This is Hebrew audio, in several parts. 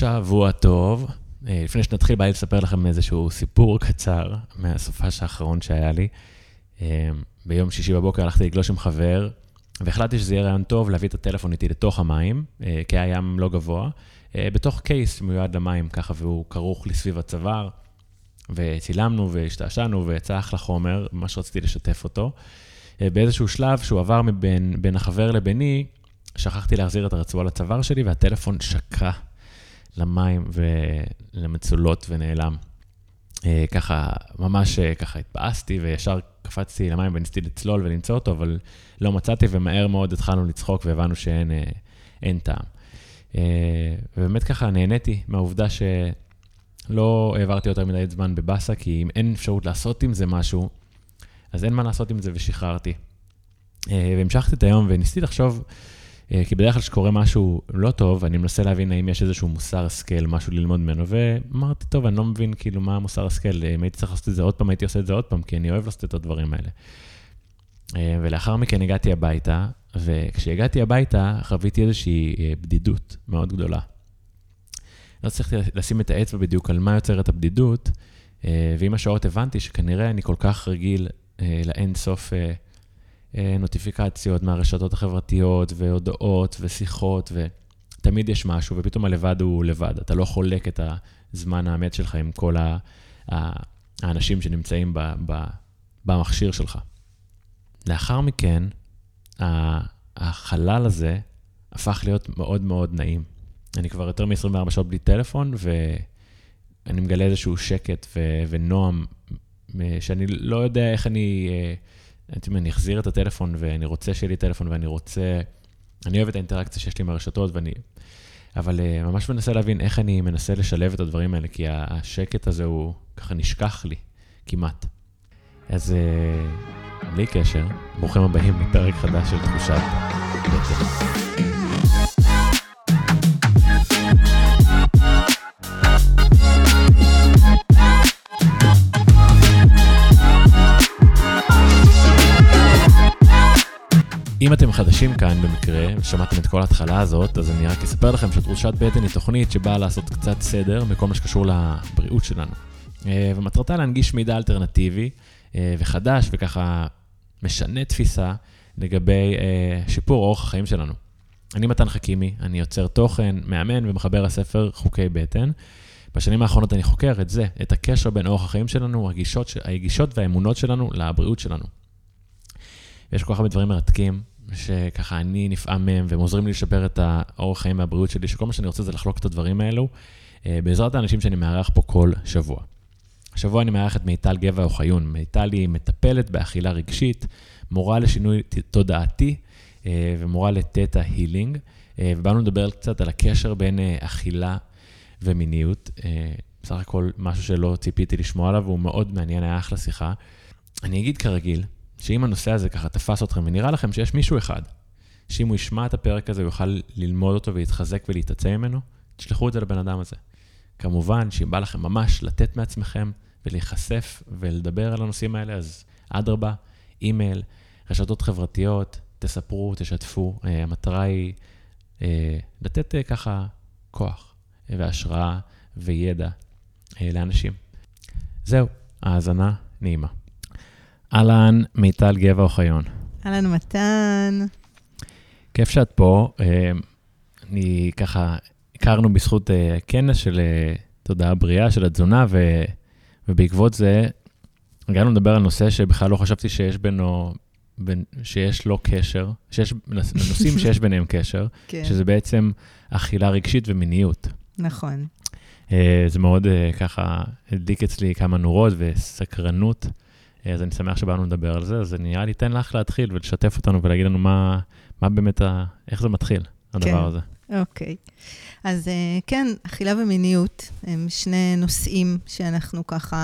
שבוע טוב. אה, לפני שנתחיל, בא לי לספר לכם איזשהו סיפור קצר מהסופש האחרון שהיה לי. אה, ביום שישי בבוקר הלכתי לגלוש עם חבר, והחלטתי שזה יהיה רעיון טוב להביא את הטלפון איתי לתוך המים, אה, כי היה ים לא גבוה, בתוך קייס מיועד למים ככה, והוא כרוך לי סביב הצוואר. וצילמנו והשתעשענו ויצא אחלה חומר, ממש רציתי לשתף אותו. באיזשהו שלב שהוא עבר מבין, בין החבר לביני, שכחתי להחזיר את הרצועה לצוואר שלי והטלפון שקע למים ולמצולות ונעלם. אה, ככה, ממש אה, ככה התבאסתי וישר קפצתי למים וניסיתי לצלול ולמצוא אותו, אבל לא מצאתי ומהר מאוד התחלנו לצחוק והבנו שאין אה, טעם. ובאמת ככה נהניתי מהעובדה שלא העברתי יותר מדי זמן בבאסה, כי אם אין אפשרות לעשות עם זה משהו, אז אין מה לעשות עם זה ושחררתי. והמשכתי את היום וניסיתי לחשוב כי בדרך כלל כשקורה משהו לא טוב, אני מנסה להבין האם יש איזשהו מוסר השכל, משהו ללמוד ממנו, ואמרתי, טוב, אני לא מבין כאילו מה המוסר השכל, אה, אם הייתי צריך לעשות את זה עוד פעם, הייתי עושה את זה עוד פעם, כי אני אוהב לעשות את הדברים האלה. אה, ולאחר מכן הגעתי הביתה, וכשהגעתי הביתה חוויתי איזושהי בדידות מאוד גדולה. לא הצלחתי לשים את האצבע בדיוק על מה יוצר את הבדידות, ועם השעות הבנתי שכנראה אני כל כך רגיל לאין סוף אה, נוטיפיקציות מהרשתות החברתיות, והודעות, ושיחות, ותמיד יש משהו, ופתאום הלבד הוא לבד. אתה לא חולק את הזמן האמת שלך עם כל האנשים שנמצאים ב, ב, במכשיר שלך. לאחר מכן, החלל הזה הפך להיות מאוד מאוד נעים. אני כבר יותר מ-24 שעות בלי טלפון, ואני מגלה איזשהו שקט ו- ונועם, שאני לא יודע איך אני אה, הייתי אומר, אני אחזיר את הטלפון ואני רוצה שיהיה לי טלפון ואני רוצה... אני אוהב את האינטראקציה שיש לי עם הרשתות ואני... אבל uh, ממש מנסה להבין איך אני מנסה לשלב את הדברים האלה, כי השקט הזה הוא ככה נשכח לי, כמעט. אז uh, בלי קשר, ברוכים הבאים לפרק חדש של תחושת בטן. אם אתם חדשים כאן במקרה, ושמעתם את כל ההתחלה הזאת, אז אני רק אספר לכם שתחושת בטן היא תוכנית שבאה לעשות קצת סדר בכל מה שקשור לבריאות שלנו. אה, ומטרתה להנגיש מידע אלטרנטיבי אה, וחדש, וככה משנה תפיסה לגבי אה, שיפור אורח החיים שלנו. אני מתן חכימי, אני יוצר תוכן, מאמן ומחבר הספר חוקי בטן. בשנים האחרונות אני חוקר את זה, את הקשר בין אורח החיים שלנו, הגישות, הגישות והאמונות שלנו לבריאות שלנו. יש כל כך הרבה דברים מרתקים, שככה אני נפעם מהם, והם עוזרים לי לשפר את האורח חיים והבריאות שלי, שכל מה שאני רוצה זה לחלוק את הדברים האלו, אה, בעזרת האנשים שאני מארח פה כל שבוע. השבוע אני מארח את מיטל גבע אוחיון. מיטל היא מטפלת באכילה רגשית, מורה לשינוי תודעתי אה, ומורה לתטא הילינג, אה, ובאנו לדבר קצת על הקשר בין אכילה ומיניות. בסך הכל משהו שלא ציפיתי לשמוע עליו, והוא מאוד מעניין, היה אחלה שיחה. אני אגיד כרגיל, שאם הנושא הזה ככה תפס אתכם, ונראה לכם שיש מישהו אחד, שאם הוא ישמע את הפרק הזה, הוא יוכל ללמוד אותו ולהתחזק ולהתעצם ממנו, תשלחו את זה לבן אדם הזה. כמובן, שאם בא לכם ממש לתת מעצמכם ולהיחשף ולדבר על הנושאים האלה, אז אדרבה, אימייל, רשתות חברתיות, תספרו, תשתפו. Uh, המטרה היא uh, לתת uh, ככה כוח uh, והשראה וידע uh, לאנשים. זהו, האזנה נעימה. אהלן, מיטל גבע אוחיון. אהלן, מתן. כיף שאת פה. אה, אני ככה, הכרנו בזכות אה, כנס של אה, תודעה בריאה, של התזונה, ו, ובעקבות זה הגענו לדבר על נושא שבכלל לא חשבתי שיש בינו, בין, שיש לו קשר, שיש נושאים שיש ביניהם קשר, כן. שזה בעצם אכילה רגשית ומיניות. נכון. זה מאוד ככה הדליק אצלי כמה נורות וסקרנות. אז אני שמח שבאנו לדבר על זה, אז נראה לי אתן לך להתחיל ולשתף אותנו ולהגיד לנו מה, מה באמת, ה, איך זה מתחיל, הדבר כן. הזה. אוקיי. אז אה, כן, אכילה ומיניות הם שני נושאים שאנחנו ככה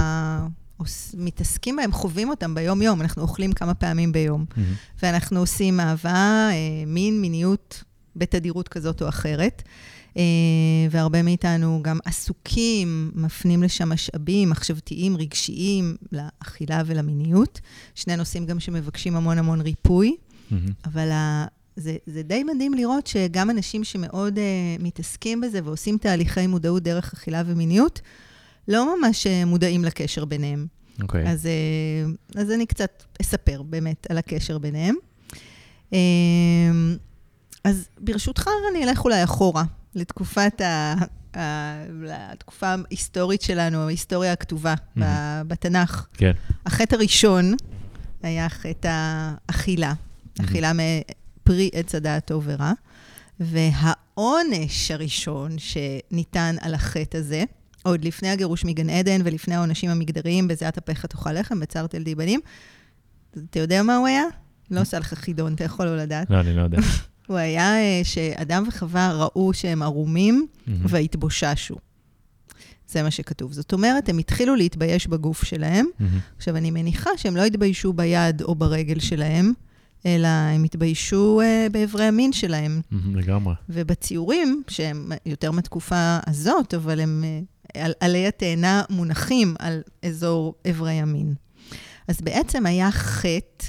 מתעסקים בהם, חווים אותם ביום-יום. אנחנו אוכלים כמה פעמים ביום, mm-hmm. ואנחנו עושים אהבה, אה, מין, מיניות בתדירות כזאת או אחרת. אה, והרבה מאיתנו גם עסוקים, מפנים לשם משאבים מחשבתיים, רגשיים, לאכילה ולמיניות. שני נושאים גם שמבקשים המון המון ריפוי, mm-hmm. אבל זה, זה די מדהים לראות שגם אנשים שמאוד uh, מתעסקים בזה ועושים תהליכי מודעות דרך אכילה ומיניות, לא ממש uh, מודעים לקשר ביניהם. אוקיי. Okay. אז, uh, אז אני קצת אספר באמת על הקשר ביניהם. Uh, אז ברשותך, אני אלך אולי אחורה, לתקופת ה... לתקופה ההיסטורית שלנו, ההיסטוריה הכתובה mm-hmm. בתנ"ך. כן. החטא הראשון היה חטא האכילה, mm-hmm. אכילה מפרי עץ הדעת טוב ורע, והעונש הראשון שניתן על החטא הזה, עוד לפני הגירוש מגן עדן ולפני העונשים המגדריים, בזיעת אפיך תאכל לחם, בצר תלדי בנים, אתה יודע מה הוא היה? לא עושה לך חידון, אתה יכול לא לדעת. לא, אני לא יודע. הוא היה אה, שאדם וחווה ראו שהם ערומים והתבוששו. זה מה שכתוב. זאת אומרת, הם התחילו להתבייש בגוף שלהם. עכשיו, אני מניחה שהם לא התביישו ביד או ברגל שלהם, אלא הם התביישו uh, באיברי המין שלהם. לגמרי. ובציורים, שהם יותר מהתקופה הזאת, אבל הם uh, על, עלי התאנה מונחים על אזור איברי המין. אז בעצם היה חטא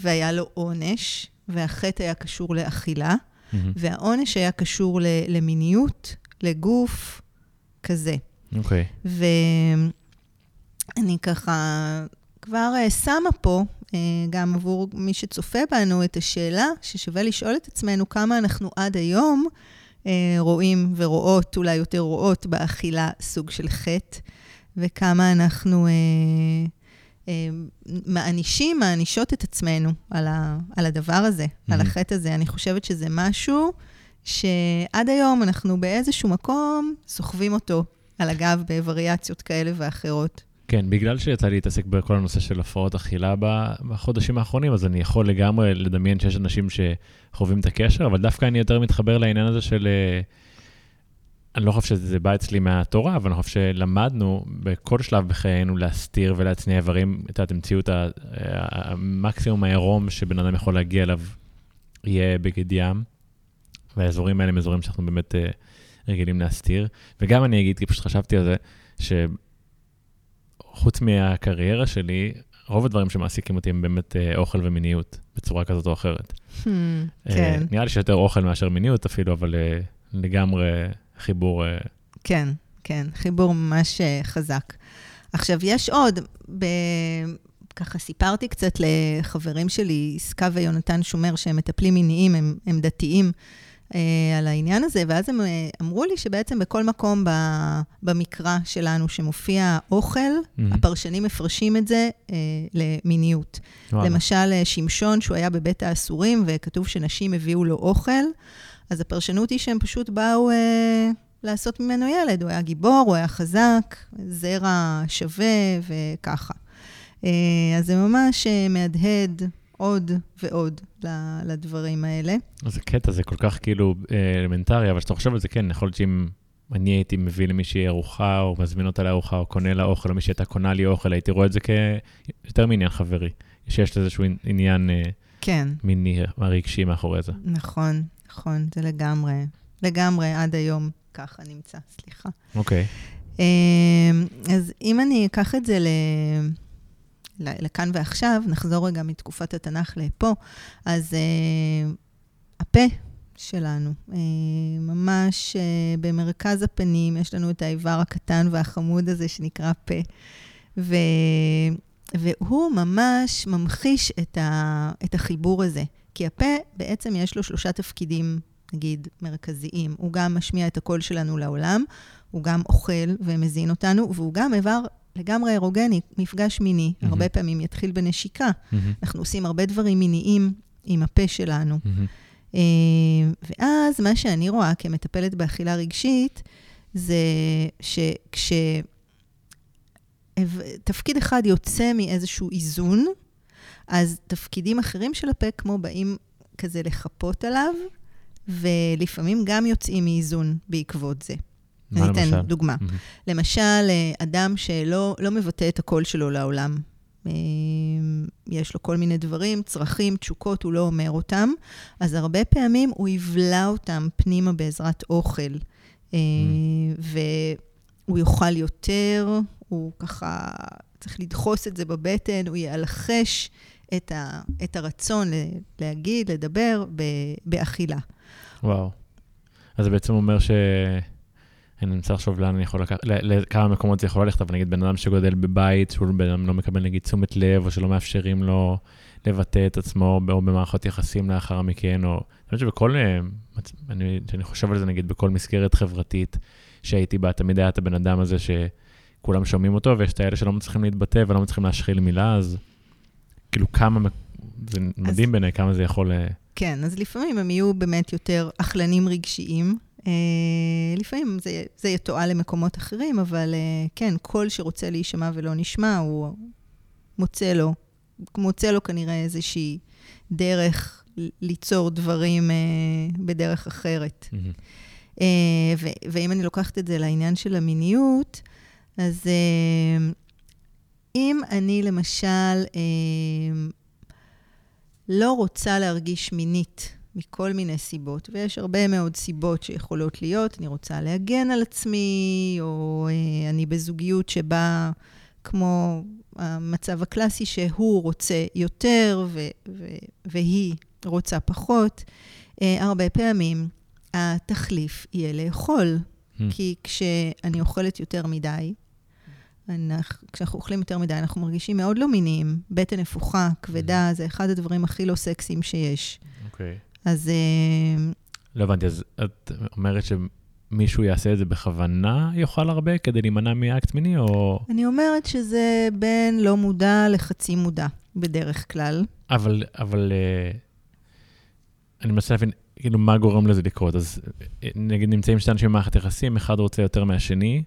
והיה לו עונש, והחטא היה קשור לאכילה, mm-hmm. והעונש היה קשור למיניות, לגוף, כזה. אוקיי. Okay. ואני ככה כבר אה, שמה פה, אה, גם עבור מי שצופה בנו, את השאלה ששווה לשאול את עצמנו כמה אנחנו עד היום אה, רואים ורואות, אולי יותר רואות, באכילה סוג של חטא, וכמה אנחנו... מענישים, מענישות את עצמנו על, ה, על הדבר הזה, mm-hmm. על החטא הזה. אני חושבת שזה משהו שעד היום אנחנו באיזשהו מקום סוחבים אותו על הגב בווריאציות כאלה ואחרות. כן, בגלל שיצא לי להתעסק בכל הנושא של הפרעות אכילה בחודשים האחרונים, אז אני יכול לגמרי לדמיין שיש אנשים שחווים את הקשר, אבל דווקא אני יותר מתחבר לעניין הזה של... Uh, אני לא חושב שזה בא אצלי מהתורה, אבל אני חושב שלמדנו בכל שלב בחיינו להסתיר ולהצניע איברים, את יודעת, המציאות המקסימום העירום שבן אדם יכול להגיע אליו יהיה בגד ים, והאזורים האלה הם אזורים שאנחנו באמת uh, רגילים להסתיר. וגם אני אגיד, כי פשוט חשבתי על זה, שחוץ מהקריירה שלי, רוב הדברים שמעסיקים אותי הם באמת uh, אוכל ומיניות, בצורה כזאת או אחרת. Hmm, uh, כן. נראה לי שיותר אוכל מאשר מיניות אפילו, אבל לגמרי... חיבור... אה, כן, כן, חיבור ממש אה, חזק. עכשיו, יש עוד, ב... ככה סיפרתי קצת לחברים שלי, יסקה ויונתן שומר, שהם מטפלים מיניים, הם, הם דתיים, אה, על העניין הזה, ואז הם אה, אמרו לי שבעצם בכל מקום ב, במקרא שלנו שמופיע אוכל, mm-hmm. הפרשנים מפרשים את זה אה, למיניות. וואלה. למשל, שמשון, שהוא היה בבית האסורים, וכתוב שנשים הביאו לו אוכל, אז הפרשנות היא שהם פשוט באו אה, לעשות ממנו ילד. הוא היה גיבור, הוא היה חזק, זרע שווה וככה. אה, אז זה ממש אה, מהדהד עוד ועוד לדברים האלה. אז הקטע זה כל כך כאילו אה, אלמנטרי, אבל כשאתה חושב על זה, כן, יכול להיות שאם אני הייתי מביא למישהי ארוחה, או מזמין אותה לארוחה, או קונה לה אוכל, או מישהי הייתה קונה לי אוכל, הייתי רואה את זה כיותר מעניין חברי. שיש איזשהו עניין כן. מיני רגשי מאחורי זה. נכון. נכון, זה לגמרי, לגמרי עד היום ככה נמצא, סליחה. אוקיי. Okay. אמ, אז אם אני אקח את זה ל... לכאן ועכשיו, נחזור רגע מתקופת התנ"ך לפה, אז uh, הפה שלנו, uh, ממש uh, במרכז הפנים, יש לנו את האיבר הקטן והחמוד הזה שנקרא פה, ו... והוא ממש ממחיש את, ה... את החיבור הזה. כי הפה, בעצם יש לו שלושה תפקידים, נגיד, מרכזיים. הוא גם משמיע את הקול שלנו לעולם, הוא גם אוכל ומזין אותנו, והוא גם איבר לגמרי אירוגני, מפגש מיני. Mm-hmm. הרבה פעמים יתחיל בנשיקה. Mm-hmm. אנחנו עושים הרבה דברים מיניים עם הפה שלנו. Mm-hmm. ואז מה שאני רואה כמטפלת באכילה רגשית, זה שכש... תפקיד אחד יוצא מאיזשהו איזון, אז תפקידים אחרים של הפה, כמו באים כזה לחפות עליו, ולפעמים גם יוצאים מאיזון בעקבות זה. מה אני אתן דוגמה. Mm-hmm. למשל, אדם שלא לא מבטא את הקול שלו לעולם. אה, יש לו כל מיני דברים, צרכים, תשוקות, הוא לא אומר אותם, אז הרבה פעמים הוא יבלע אותם פנימה בעזרת אוכל. Mm. והוא יאכל יותר, הוא ככה צריך לדחוס את זה בבטן, הוא יאלחש את, ה, את הרצון להגיד, לדבר באכילה. וואו. אז זה בעצם אומר ש... אני מנסה לחשוב לאן אני יכול לקחת, לכמה מקומות זה יכול ללכת, אבל נגיד בן אדם שגודל בבית, שהוא בן אדם לא מקבל נגיד תשומת לב, או שלא מאפשרים לו לבטא את עצמו, או במערכות יחסים לאחר מכן, או... אני חושב שבכל, אה, אני, אני חושב על זה נגיד בכל מסגרת חברתית שהייתי בה, תמיד היה את הבן אדם הזה שכולם שומעים אותו, ויש את האלה שלא מצליחים להתבטא ולא מצליחים להשחיל מילה, אז כאילו כמה, זה מדהים בעיניי כמה זה יכול... אה, כן, אז לפעמים הם יהיו באמת יותר אכלנים רגשיים. Uh, לפעמים זה, זה יתועל למקומות אחרים, אבל uh, כן, קול שרוצה להישמע ולא נשמע, הוא מוצא לו, מוצא לו כנראה איזושהי דרך ליצור דברים uh, בדרך אחרת. Mm-hmm. ו- ואם אני לוקחת את זה לעניין של המיניות, אז uh, אם אני למשל uh, לא רוצה להרגיש מינית מכל מיני סיבות, ויש הרבה מאוד סיבות שיכולות להיות. אני רוצה להגן על עצמי, או אה, אני בזוגיות שבה, כמו המצב הקלאסי, שהוא רוצה יותר ו- ו- והיא רוצה פחות. אה, הרבה פעמים התחליף יהיה לאכול, hmm. כי כשאני אוכלת יותר מדי, אנחנו, כשאנחנו אוכלים יותר מדי, אנחנו מרגישים מאוד לא מיניים. בטן נפוחה, כבדה, mm-hmm. זה אחד הדברים הכי לא סקסיים שיש. אוקיי. Okay. אז... אה, לא הבנתי, אז את אומרת שמישהו יעשה את זה בכוונה, יאכל הרבה, כדי להימנע מאקט מיני, או... אני אומרת שזה בין לא מודע לחצי מודע, בדרך כלל. אבל, אבל... uh, אני מנסה להבין, כאילו, מה גורם לזה לקרות? אז אה, נגיד נמצאים שתי אנשים במערכת יחסים, אחד רוצה יותר מהשני,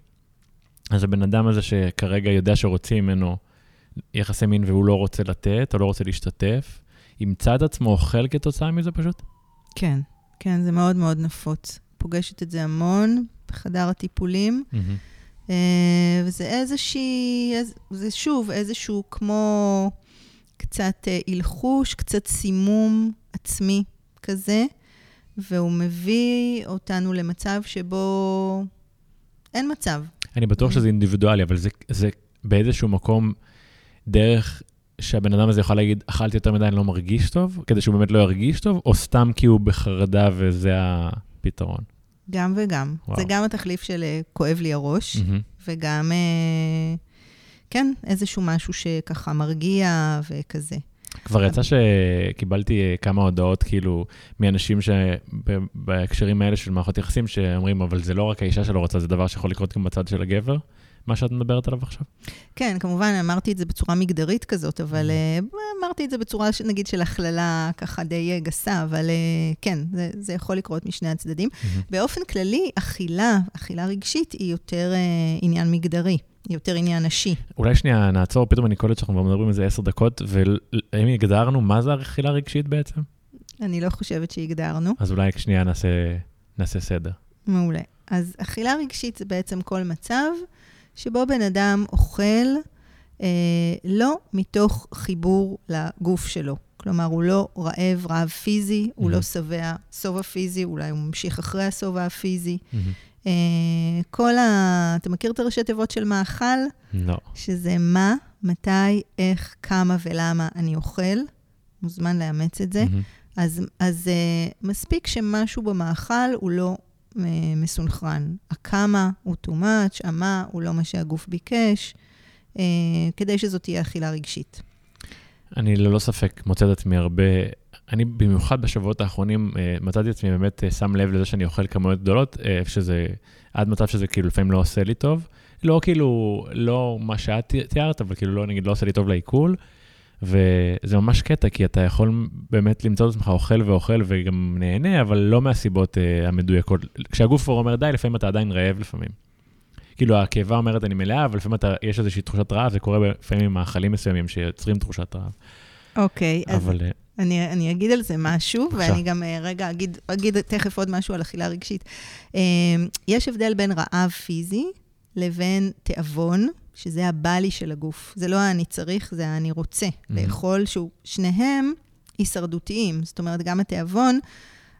אז הבן אדם הזה שכרגע יודע שרוצים ממנו יחסי מין והוא לא רוצה לתת, או לא רוצה להשתתף, ימצא את עצמו אוכל כתוצאה מזה פשוט? כן, כן, זה מאוד מאוד נפוץ. פוגשת את זה המון בחדר הטיפולים. Mm-hmm. וזה איזושהי, זה שוב איזשהו כמו קצת הלחוש, קצת סימום עצמי כזה, והוא מביא אותנו למצב שבו אין מצב. אני בטוח שזה אינדיבידואלי, אבל זה, זה באיזשהו מקום דרך שהבן אדם הזה יכול להגיד, אכלתי יותר מדי, אני לא מרגיש טוב, כדי שהוא באמת לא ירגיש טוב, או סתם כי הוא בחרדה וזה הפתרון? גם וגם. וואו. זה גם התחליף של אה, כואב לי הראש, mm-hmm. וגם, אה, כן, איזשהו משהו שככה מרגיע וכזה. כבר יצא שקיבלתי אה, כמה הודעות, כאילו, מאנשים שבהקשרים האלה של מערכות יחסים, שאומרים, אבל זה לא רק האישה שלא רוצה, זה דבר שיכול לקרות גם בצד של הגבר. מה שאת מדברת עליו עכשיו? כן, כמובן, אמרתי את זה בצורה מגדרית כזאת, אבל mm-hmm. אמרתי את זה בצורה, נגיד, של הכללה ככה די אה, גסה, אבל כן, זה, זה יכול לקרות משני הצדדים. Mm-hmm. באופן כללי, אכילה, אכילה רגשית, היא יותר עניין מגדרי. יותר עניין נשי. אולי שנייה נעצור, פתאום אני קולט שאנחנו מדברים על זה עשר דקות, והאם הגדרנו מה זה אכילה רגשית בעצם? אני לא חושבת שהגדרנו. אז אולי שנייה נעשה, נעשה סדר. מעולה. אז אכילה רגשית זה בעצם כל מצב שבו בן אדם אוכל אה, לא מתוך חיבור לגוף שלו. כלומר, הוא לא רעב, רעב פיזי, mm-hmm. הוא לא שבע שובע פיזי, אולי הוא ממשיך אחרי השובע הפיזי. Mm-hmm. אה, כל ה... אתה מכיר את הראשי תיבות של מאכל? לא. שזה מה, מתי, איך, כמה ולמה אני אוכל. מוזמן לאמץ את זה. Mm-hmm. אז, אז uh, מספיק שמשהו במאכל הוא לא uh, מסונכרן. הכמה הוא too much, המה הוא לא מה שהגוף ביקש, uh, כדי שזאת תהיה אכילה רגשית. אני ללא ספק מוצא את עצמי הרבה, אני במיוחד בשבועות האחרונים uh, מצאתי את עצמי באמת uh, שם לב לזה שאני אוכל כמויות גדולות, uh, שזה, עד מצב שזה כאילו לפעמים לא עושה לי טוב. לא כאילו, לא מה שאת תיארת, אבל כאילו לא, נגיד, לא עושה לי טוב לעיכול. וזה ממש קטע, כי אתה יכול באמת למצוא את עצמך אוכל ואוכל וגם נהנה, אבל לא מהסיבות uh, המדויקות. כשהגוף כבר אומר די, לפעמים אתה עדיין רעב לפעמים. כאילו, הקיבה אומרת אני מלאה, אבל לפעמים אתה, יש איזושהי תחושת רעב, זה קורה לפעמים עם מאכלים מסוימים שיוצרים תחושת רעב. אוקיי, okay, אבל... אז אה, אני, אני אגיד על זה משהו, בבקשה. ואני גם uh, רגע אגיד, אגיד תכף עוד משהו על אכילה רגשית. Uh, יש הבדל בין רעב פיזי לבין תיאבון, שזה הבא לי של הגוף. זה לא אני צריך, זה אני רוצה mm-hmm. לאכול, שהוא, שניהם הישרדותיים. זאת אומרת, גם התיאבון,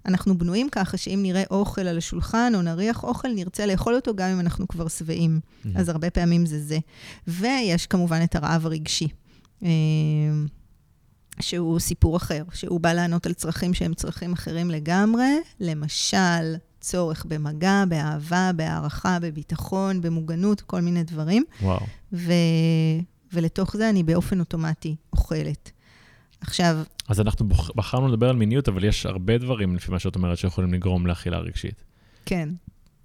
אנחנו בנויים ככה שאם נראה אוכל על השולחן או נריח אוכל, נרצה לאכול אותו גם אם אנחנו כבר שבעים. Mm-hmm. אז הרבה פעמים זה זה. ויש כמובן את הרעב הרגשי. שהוא סיפור אחר, שהוא בא לענות על צרכים שהם צרכים אחרים לגמרי, למשל, צורך במגע, באהבה, בהערכה, בביטחון, במוגנות, כל מיני דברים. וואו. ו... ולתוך זה אני באופן אוטומטי אוכלת. עכשיו... אז אנחנו בחרנו לדבר על מיניות, אבל יש הרבה דברים, לפי מה שאת אומרת, שיכולים לגרום לאכילה רגשית. כן.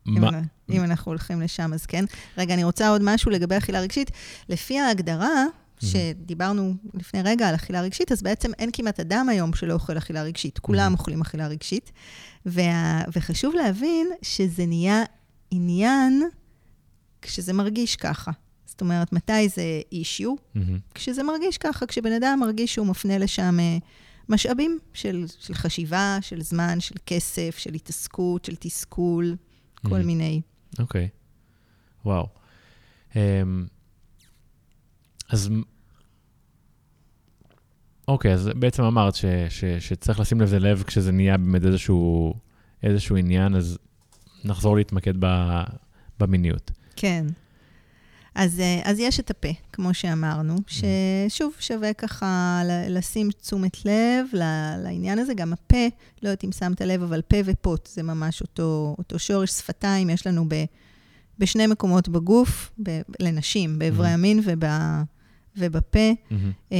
מה? אם, אם אנחנו הולכים לשם, אז כן. רגע, אני רוצה עוד משהו לגבי אכילה רגשית. לפי ההגדרה, שדיברנו לפני רגע על אכילה רגשית, אז בעצם אין כמעט אדם היום שלא אוכל אכילה רגשית. כולם אוכלים אכילה רגשית. וה, וחשוב להבין שזה נהיה עניין כשזה מרגיש ככה. זאת אומרת, מתי זה אישיו? Mm-hmm. כשזה מרגיש ככה, כשבן אדם מרגיש שהוא מפנה לשם uh, משאבים של, של חשיבה, של זמן, של כסף, של התעסקות, של תסכול, mm-hmm. כל מיני. אוקיי, okay. וואו. Um, אז אוקיי, אז בעצם אמרת ש, ש, שצריך לשים לזה לב כשזה נהיה באמת איזשהו, איזשהו עניין, אז נחזור להתמקד ב, במיניות. כן. אז, אה, אז יש את הפה, כמו שאמרנו, mm. ששוב, שווה ככה לשים תשומת לב לעניין הזה. גם הפה, לא יודעת אם שמת לב, אבל פה ופוט זה ממש אותו, אותו שורש שפתיים, יש לנו ב, בשני מקומות בגוף, ב, לנשים, באיברי mm-hmm. המין וב, ובפה. Mm-hmm.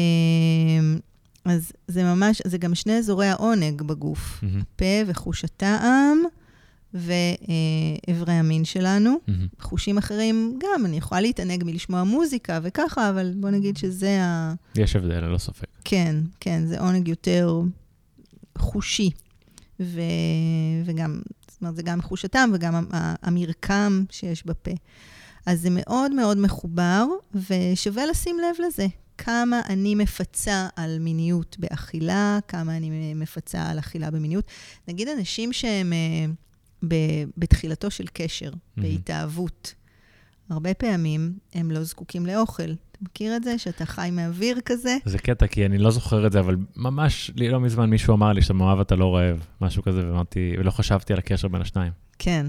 אז זה ממש, זה גם שני אזורי העונג בגוף, mm-hmm. הפה וחוש הטעם. ואיברי המין שלנו. Mm-hmm. חושים אחרים, גם, אני יכולה להתענג מלשמוע מוזיקה וככה, אבל בוא נגיד שזה ה... יש הבדל, ללא ספק. כן, כן, זה עונג יותר חושי. ו... וגם, זאת אומרת, זה גם חוש הטעם וגם המרקם שיש בפה. אז זה מאוד מאוד מחובר, ושווה לשים לב לזה. כמה אני מפצה על מיניות באכילה, כמה אני מפצה על אכילה במיניות. נגיד אנשים שהם... אה, בתחילתו של קשר, mm-hmm. בהתאהבות. הרבה פעמים הם לא זקוקים לאוכל. אתה מכיר את זה? שאתה חי מאוויר כזה? זה קטע, כי אני לא זוכר את זה, אבל ממש לא מזמן מישהו אמר לי שאתה מאוהב אתה לא רעב, משהו כזה, ואמרתי, ולא חשבתי על הקשר בין השניים. כן.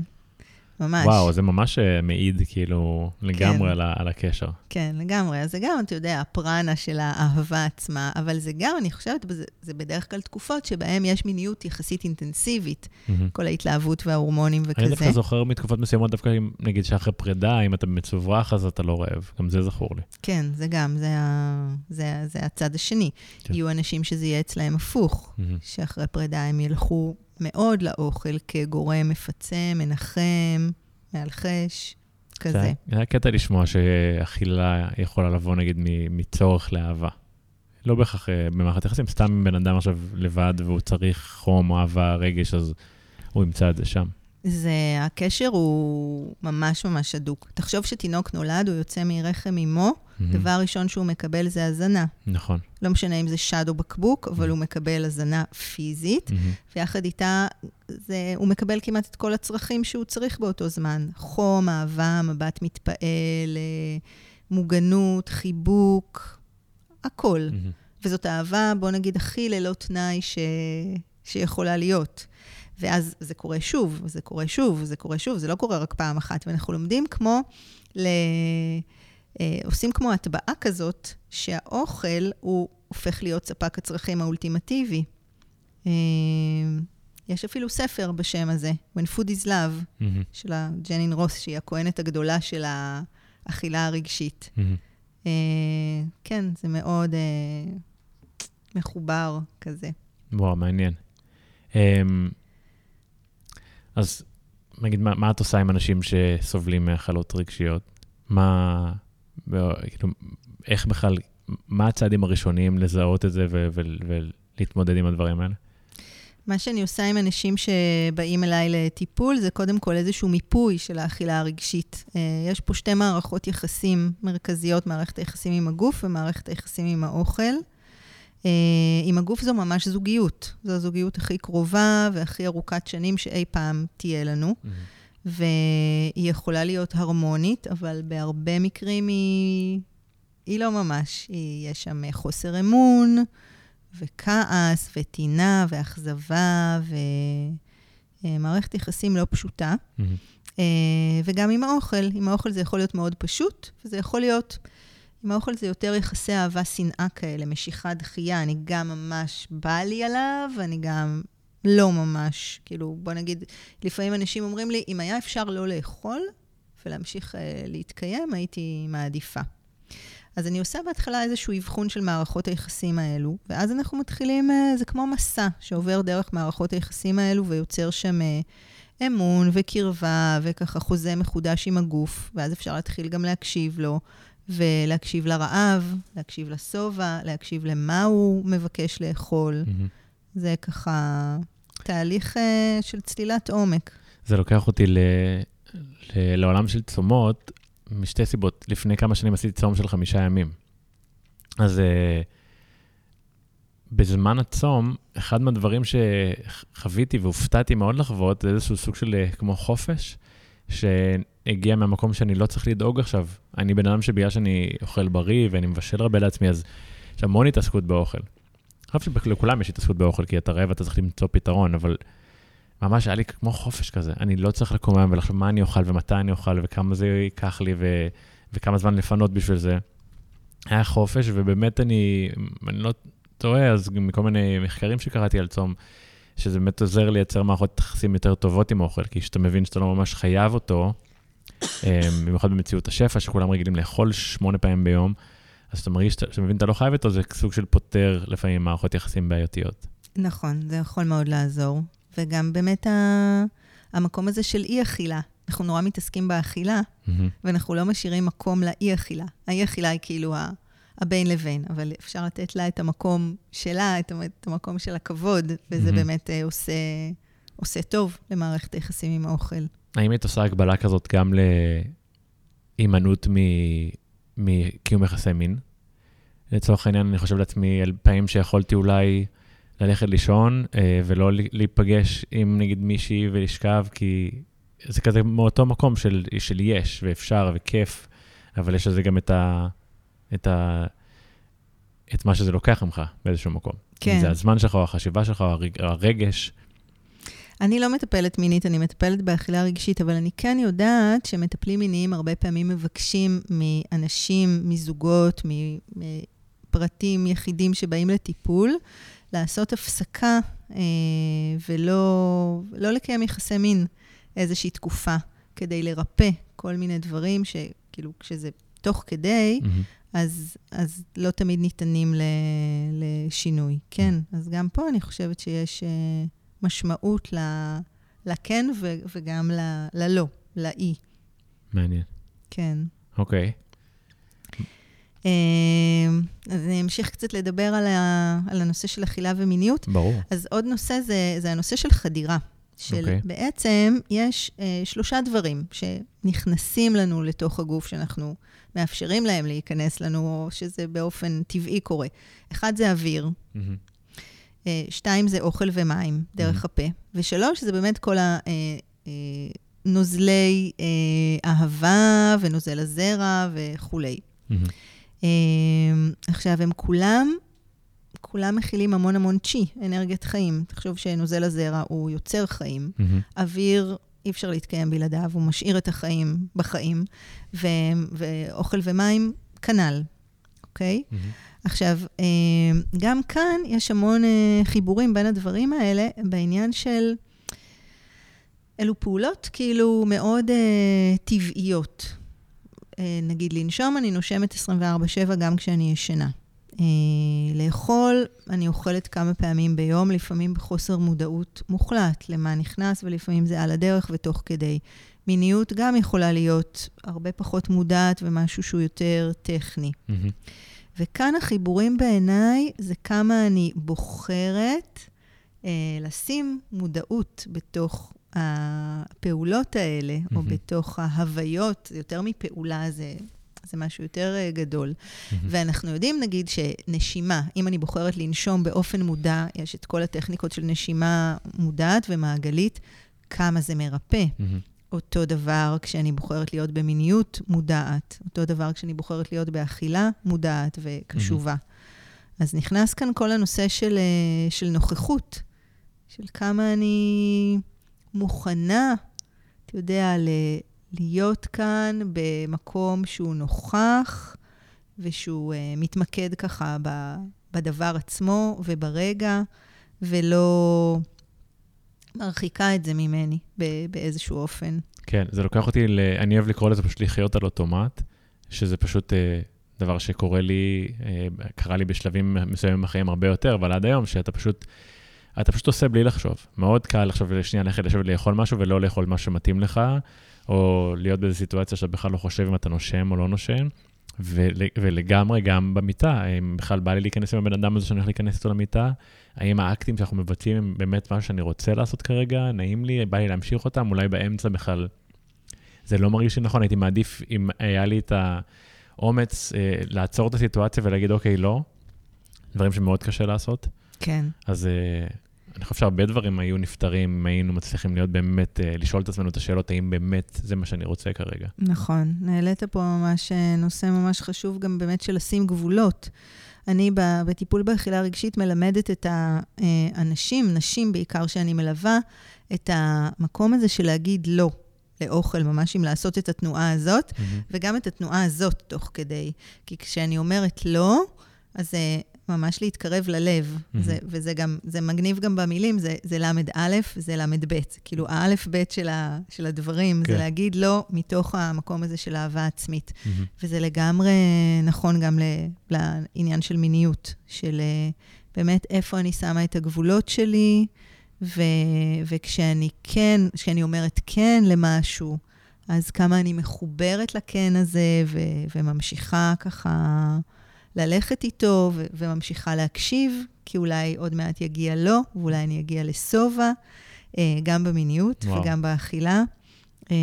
ממש. וואו, זה ממש אה, מעיד כאילו לגמרי כן. על, על הקשר. כן, לגמרי. אז זה גם, אתה יודע, הפרנה של האהבה עצמה, אבל זה גם, אני חושבת, זה, זה בדרך כלל תקופות שבהן יש מיניות יחסית אינטנסיבית, mm-hmm. כל ההתלהבות וההורמונים וכזה. אני דווקא זוכר מתקופות מסוימות, דווקא אם, נגיד שאחרי פרידה, אם אתה מצוברח, אז אתה לא רעב. גם זה זכור לי. כן, זה גם, זה, ה, זה, זה הצד השני. כן. יהיו אנשים שזה יהיה אצלהם הפוך, mm-hmm. שאחרי פרידה הם ילכו מאוד לאוכל כגורם מפצה, מנחם, מאלחש, כזה. זה היה קטע לשמוע שאכילה יכולה לבוא נגיד מצורך לאהבה. לא בהכרח אה, במערכת יחסים, סתם אם בן אדם עכשיו לבד והוא צריך חום, אהבה, רגש, אז הוא ימצא את זה שם. זה, הקשר הוא ממש ממש הדוק. תחשוב שתינוק נולד, הוא יוצא מרחם אמו. דבר ראשון שהוא מקבל זה הזנה. נכון. לא משנה אם זה שד או בקבוק, אבל mm-hmm. הוא מקבל הזנה פיזית, mm-hmm. ויחד איתה זה, הוא מקבל כמעט את כל הצרכים שהוא צריך באותו זמן. חום, אהבה, מבט מתפעל, אה, מוגנות, חיבוק, הכל. Mm-hmm. וזאת אהבה, בוא נגיד, הכי ללא תנאי ש... שיכולה להיות. ואז זה קורה שוב, וזה קורה שוב, וזה קורה שוב, זה לא קורה רק פעם אחת. ואנחנו לומדים כמו, ל... אה, עושים כמו הטבעה כזאת, שהאוכל הוא הופך להיות ספק הצרכים האולטימטיבי. אה, יש אפילו ספר בשם הזה, When Food is Love, mm-hmm. של ג'נין רוס, שהיא הכהנת הגדולה של האכילה הרגשית. Mm-hmm. כן, זה מאוד מחובר כזה. וואו, מעניין. אמ, אז נגיד, מה, מה את עושה עם אנשים שסובלים מהחלות רגשיות? מה, כאילו, איך בכלל, מה הצעדים הראשוניים לזהות את זה ו- ו- ולהתמודד עם הדברים האלה? מה שאני עושה עם אנשים שבאים אליי לטיפול, זה קודם כל איזשהו מיפוי של האכילה הרגשית. אה, יש פה שתי מערכות יחסים מרכזיות, מערכת היחסים עם הגוף ומערכת היחסים עם האוכל. אה, עם הגוף זו ממש זוגיות. זו הזוגיות הכי קרובה והכי ארוכת שנים שאי פעם תהיה לנו. Mm-hmm. והיא יכולה להיות הרמונית, אבל בהרבה מקרים היא, היא לא ממש. היא, יש שם חוסר אמון, וכעס, וטינה, ואכזבה, ומערכת יחסים לא פשוטה. Mm-hmm. וגם עם האוכל. עם האוכל זה יכול להיות מאוד פשוט, וזה יכול להיות עם האוכל זה יותר יחסי אהבה-שנאה כאלה, משיכה דחייה. אני גם ממש בא לי עליו, אני גם לא ממש. כאילו, בוא נגיד, לפעמים אנשים אומרים לי, אם היה אפשר לא לאכול ולהמשיך אה, להתקיים, הייתי מעדיפה. אז אני עושה בהתחלה איזשהו אבחון של מערכות היחסים האלו, ואז אנחנו מתחילים, אה, זה כמו מסע שעובר דרך מערכות היחסים האלו ויוצר שם אה, אמון וקרבה וככה חוזה מחודש עם הגוף, ואז אפשר להתחיל גם להקשיב לו, ולהקשיב לרעב, להקשיב לשובע, להקשיב למה הוא מבקש לאכול. Mm-hmm. זה ככה תהליך uh, של צלילת עומק. זה לוקח אותי ל... ל... לעולם של צומות, משתי סיבות. לפני כמה שנים עשיתי צום של חמישה ימים. אז uh, בזמן הצום, אחד מהדברים שחוויתי והופתעתי מאוד לחוות, זה איזשהו סוג של uh, כמו חופש, שהגיע מהמקום שאני לא צריך לדאוג עכשיו. אני בן אדם שבגלל שאני אוכל בריא ואני מבשל הרבה לעצמי, אז יש המון התעסקות באוכל. אני חושב שלכולם יש התעסקות באוכל, כי אתה רעב ואתה צריך למצוא פתרון, אבל ממש היה לי כמו חופש כזה. אני לא צריך לקום היום ולחשוב מה אני אוכל ומתי אני אוכל וכמה זה ייקח לי ו... וכמה זמן לפנות בשביל זה. היה חופש, ובאמת אני, אני לא טועה, אז מכל מיני מחקרים שקראתי על צום, שזה באמת עוזר לייצר מערכות יחסים יותר טובות עם אוכל, כי כשאתה מבין שאתה לא ממש חייב אותו, אה, במיוחד במציאות השפע, שכולם רגילים לאכול שמונה פעמים ביום, אז אתה מרגיש, שאתה מבין שאתה לא חייב אותו, זה סוג של פותר לפעמים מערכות יחסים בעייתיות. נכון, זה יכול מאוד לעזור. וגם באמת ה... המקום הזה של אי-אכילה. אנחנו נורא מתעסקים באכילה, mm-hmm. ואנחנו לא משאירים מקום לאי-אכילה. האי-אכילה היא כאילו ה... הבין לבין, אבל אפשר לתת לה את המקום שלה, את, המקום של הכבוד, וזה mm-hmm. באמת uh, עושה, עושה טוב למערכת היחסים עם האוכל. האם היית עושה הגבלה כזאת גם להימנעות מקיום יחסי מין? לצורך העניין, אני חושב לעצמי על פעמים שיכולתי אולי ללכת לישון אה, ולא להיפגש עם נגיד מישהי ולשכב, כי זה כזה מאותו מקום של, של יש ואפשר וכיף, אבל יש לזה גם את ה... את, ה, את מה שזה לוקח ממך באיזשהו מקום. כן. זה הזמן שלך, או החשיבה שלך, או הרגש. אני לא מטפלת מינית, אני מטפלת באכילה רגשית, אבל אני כן יודעת שמטפלים מיניים הרבה פעמים מבקשים מאנשים, מזוגות, מפרטים יחידים שבאים לטיפול, לעשות הפסקה אה, ולא לא לקיים יחסי מין איזושהי תקופה, כדי לרפא כל מיני דברים שכאילו, כשזה תוך כדי, mm-hmm. אז, אז לא תמיד ניתנים ל, לשינוי. כן, אז גם פה אני חושבת שיש uh, משמעות ל, לכן ו, וגם ל, ללא, לאי. מעניין. כן. אוקיי. Uh, אז אני אמשיך קצת לדבר על, ה, על הנושא של אכילה ומיניות. ברור. אז עוד נושא זה, זה הנושא של חדירה. של okay. אוקיי. בעצם יש uh, שלושה דברים שנכנסים לנו לתוך הגוף, שאנחנו מאפשרים להם להיכנס לנו, או שזה באופן טבעי קורה. אחד זה אוויר, mm-hmm. Uh, שתיים זה אוכל ומים דרך mm-hmm. הפה, ושלוש זה באמת כל הנוזלי uh, uh, אהבה ונוזל הזרע וכולי. Mm-hmm. עכשיו, הם כולם כולם מכילים המון המון צ'י, אנרגיית חיים. תחשוב שנוזל הזרע הוא יוצר חיים. Mm-hmm. אוויר, אי אפשר להתקיים בלעדיו, הוא משאיר את החיים בחיים, ו- ואוכל ומים, כנ"ל, אוקיי? Mm-hmm. עכשיו, אה, גם כאן יש המון אה, חיבורים בין הדברים האלה, בעניין של... אלו פעולות כאילו מאוד uh, טבעיות. Uh, נגיד לנשום, אני נושמת 24/7 גם כשאני ישנה. אה, לאכול, אני אוכלת כמה פעמים ביום, לפעמים בחוסר מודעות מוחלט למה נכנס, ולפעמים זה על הדרך ותוך כדי. מיניות גם יכולה להיות הרבה פחות מודעת ומשהו שהוא יותר טכני. Mm-hmm. וכאן החיבורים בעיניי זה כמה אני בוחרת אה, לשים מודעות בתוך הפעולות האלה, mm-hmm. או בתוך ההוויות, יותר מפעולה, זה זה משהו יותר uh, גדול. Mm-hmm. ואנחנו יודעים, נגיד, שנשימה, אם אני בוחרת לנשום באופן מודע, יש את כל הטכניקות של נשימה מודעת ומעגלית, כמה זה מרפא. Mm-hmm. אותו דבר כשאני בוחרת להיות במיניות מודעת, אותו דבר כשאני בוחרת להיות באכילה מודעת וקשובה. Mm-hmm. אז נכנס כאן כל הנושא של, אה, של נוכחות, של כמה אני מוכנה, אתה יודע, להיות כאן במקום שהוא נוכח, ושהוא uh, מתמקד ככה ב, בדבר עצמו וברגע, ולא מרחיקה את זה ממני באיזשהו אופן. כן, זה לוקח אותי, ל... אני אוהב לקרוא לזה פשוט לחיות על אוטומט, שזה פשוט אה, דבר שקורה לי, אה, קרה לי בשלבים מסוימים בחיים הרבה יותר, אבל עד היום, שאתה פשוט, אתה פשוט עושה בלי לחשוב. מאוד קל עכשיו לשנייה ללכת לשבת לאכול משהו ולא לאכול מה שמתאים לך, או להיות באיזו סיטואציה שאתה בכלל לא חושב אם אתה נושם או לא נושם. ול, ולגמרי גם במיטה, אם בכלל בא לי להיכנס עם הבן אדם הזה שאני הולך להיכנס איתו למיטה, האם האקטים שאנחנו מבצעים הם באמת מה שאני רוצה לעשות כרגע, נעים לי, בא לי להמשיך אותם, אולי באמצע בכלל זה לא מרגיש לי נכון, הייתי מעדיף אם היה לי את האומץ אה, לעצור את הסיטואציה ולהגיד, אוקיי, לא, דברים שמאוד קשה לעשות. כן. אז אה, אני חושב שהרבה דברים היו נפתרים אם היינו מצליחים להיות באמת, אה, לשאול את עצמנו את השאלות, האם באמת זה מה שאני רוצה כרגע. נכון. העלית פה ממש אה, נושא ממש חשוב, גם באמת של לשים גבולות. אני בטיפול באכילה רגשית מלמדת את האנשים, נשים בעיקר שאני מלווה, את המקום הזה של להגיד לא לאוכל, ממש עם לעשות את התנועה הזאת, mm-hmm. וגם את התנועה הזאת תוך כדי. כי כשאני אומרת לא, אז זה ממש להתקרב ללב, mm-hmm. זה, וזה גם, זה מגניב גם במילים, זה, זה ל"א, זה ל"ב. כאילו האלף-בית של, של הדברים, כן. זה להגיד לא מתוך המקום הזה של אהבה עצמית. Mm-hmm. וזה לגמרי נכון גם לעניין של מיניות, של אה, באמת איפה אני שמה את הגבולות שלי, ו, וכשאני כן, כשאני אומרת כן למשהו, אז כמה אני מחוברת לכן הזה, ו, וממשיכה ככה... ללכת איתו ו- וממשיכה להקשיב, כי אולי עוד מעט יגיע לו, ואולי אני אגיע לשובע, אה, גם במיניות וואו. וגם באכילה. אה,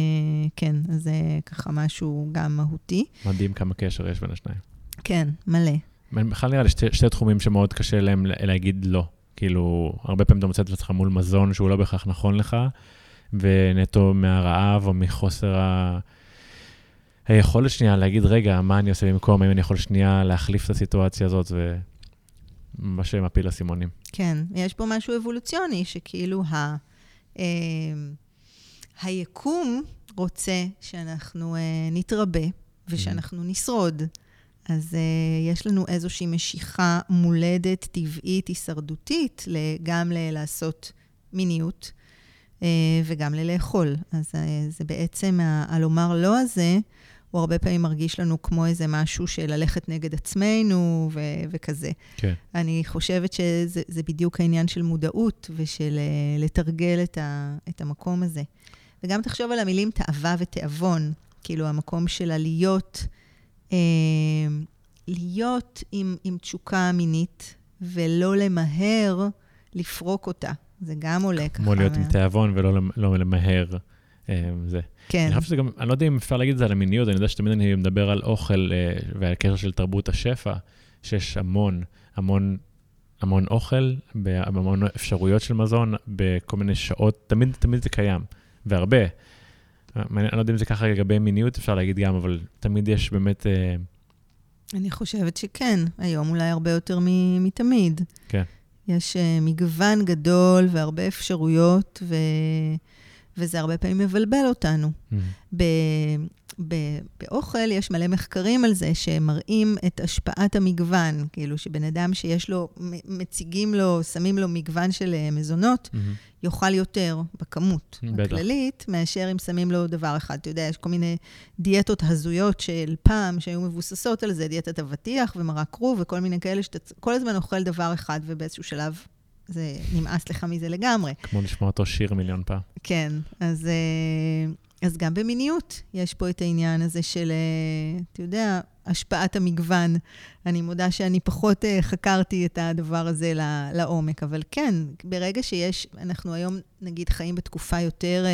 כן, אז זה ככה משהו גם מהותי. מדהים כמה קשר יש בין השניים. כן, מלא. בכלל נראה לי שתי, שתי תחומים שמאוד קשה להם להגיד לא. כאילו, הרבה פעמים אתה מוצא את עצמך מול מזון שהוא לא בהכרח נכון לך, ונטו מהרעב או מחוסר ה... היכולת שנייה להגיד, רגע, מה אני עושה במקום, האם אני יכול שנייה להחליף את הסיטואציה הזאת, ומה שמפיל אסימונים. כן, יש פה משהו אבולוציוני, שכאילו ה... אה, היקום רוצה שאנחנו אה, נתרבה ושאנחנו mm-hmm. נשרוד. אז uh, יש לנו איזושהי משיכה מולדת, טבעית, הישרדותית, גם לעשות מיניות uh, וגם ללאכול. אז uh, זה בעצם, הלומר לא הזה, הוא הרבה פעמים מרגיש לנו כמו איזה משהו של ללכת נגד עצמנו ו- וכזה. כן. אני חושבת שזה בדיוק העניין של מודעות ושל uh, לתרגל את, ה- את המקום הזה. וגם תחשוב על המילים תאווה ותיאבון, כאילו המקום של הלהיות, אה, להיות עם, עם תשוקה מינית ולא למהר לפרוק אותה. זה גם עולה ככה. כמו להיות מה... עם תיאבון ולא לא למהר. אה, זה. כן. אני חושב שזה גם, אני לא יודע אם אפשר להגיד את זה על המיניות, אני יודע שתמיד אני מדבר על אוכל אה, ועל הקשר של תרבות השפע, שיש המון, המון, המון אוכל, המון אפשרויות של מזון, בכל מיני שעות, תמיד, תמיד זה קיים, והרבה. אני לא יודע אם זה ככה לגבי מיניות, אפשר להגיד גם, אבל תמיד יש באמת... אה, אני חושבת שכן, היום אולי הרבה יותר מתמיד. כן. יש מגוון גדול והרבה אפשרויות, ו... וזה הרבה פעמים מבלבל אותנו. Mm. ב, ב, באוכל יש מלא מחקרים על זה שמראים את השפעת המגוון, כאילו שבן אדם שיש לו, מציגים לו, שמים לו מגוון של אה, מזונות, mm-hmm. יאכל יותר בכמות בטח. הכללית, מאשר אם שמים לו דבר אחד. אתה יודע, יש כל מיני דיאטות הזויות של פעם, שהיו מבוססות על זה, דיאטת אבטיח ומרק כרוב וכל מיני כאלה, שאתה כל הזמן אוכל דבר אחד ובאיזשהו שלב זה נמאס לך מזה לגמרי. כמו לשמוע אותו שיר מיליון פעם. כן, אז, אה, אז גם במיניות יש פה את העניין הזה של, אה, אתה יודע, השפעת המגוון. אני מודה שאני פחות אה, חקרתי את הדבר הזה לעומק, אבל כן, ברגע שיש, אנחנו היום, נגיד, חיים בתקופה יותר...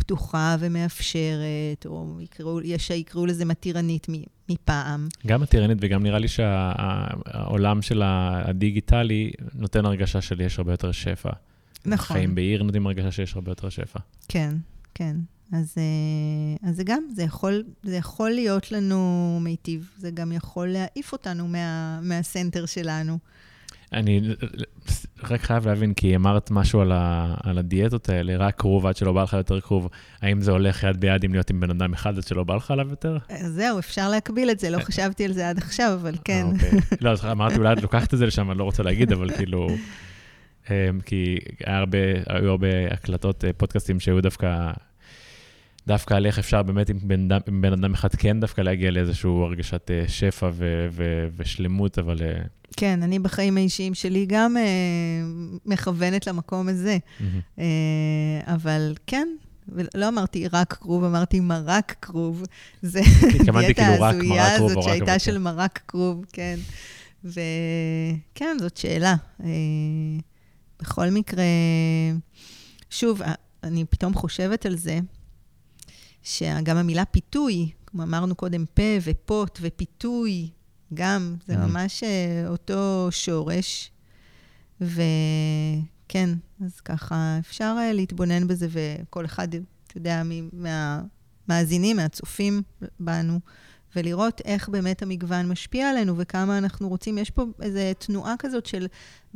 פתוחה ומאפשרת, או יקראו, יש שיקראו לזה מתירנית מפעם. גם מתירנית, וגם נראה לי שהעולם של הדיגיטלי נותן הרגשה של יש הרבה יותר שפע. נכון. חיים בעיר נותנים הרגשה שיש הרבה יותר שפע. כן, כן. אז, אה, אז זה גם, זה יכול, זה יכול להיות לנו מיטיב, זה גם יכול להעיף אותנו מה, מהסנטר שלנו. אני רק חייב להבין, כי אמרת משהו על, ה, על הדיאטות האלה, רק כרוב עד שלא בא לך יותר כרוב. האם זה הולך יד ביד עם להיות עם בן אדם אחד עד שלא בא לך עליו יותר? זהו, אפשר להקביל את זה, לא חשבתי על זה עד עכשיו, אבל כן. אוקיי. לא, אז אמרתי, אולי את לוקחת את זה לשם, אני לא רוצה להגיד, אבל כאילו... כי הרבה, היו הרבה הקלטות, פודקאסטים שהיו דווקא דווקא על איך אפשר באמת עם בן, עם בן אדם אחד כן דווקא להגיע לאיזושהי הרגשת שפע ו, ו, ושלמות, אבל... כן, אני בחיים האישיים שלי גם uh, מכוונת למקום הזה. Mm-hmm. Uh, אבל כן, ולא אמרתי רק כרוב, אמרתי מרק כרוב. זה דיאטה כאילו ההזויה הזאת שהייתה של מרק כרוב, כן. וכן, זאת שאלה. Uh, בכל מקרה, שוב, אני פתאום חושבת על זה. שגם המילה פיתוי, כמו אמרנו קודם, פה ופוט ופיתוי, גם, זה mm-hmm. ממש אה, אותו שורש. וכן, אז ככה אפשר אה, להתבונן בזה, וכל אחד, אתה יודע, מהמאזינים, מהצופים בנו, ולראות איך באמת המגוון משפיע עלינו וכמה אנחנו רוצים. יש פה איזו תנועה כזאת של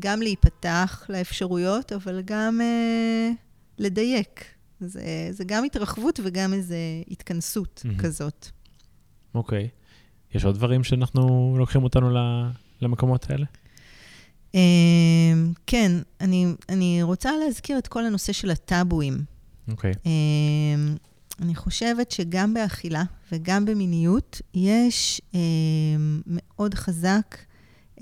גם להיפתח לאפשרויות, אבל גם אה, לדייק. זה, זה גם התרחבות וגם איזו התכנסות mm-hmm. כזאת. אוקיי. Okay. יש עוד דברים שאנחנו לוקחים אותנו למקומות האלה? Um, כן, אני, אני רוצה להזכיר את כל הנושא של הטאבואים. אוקיי. Okay. Um, אני חושבת שגם באכילה וגם במיניות יש um, מאוד חזק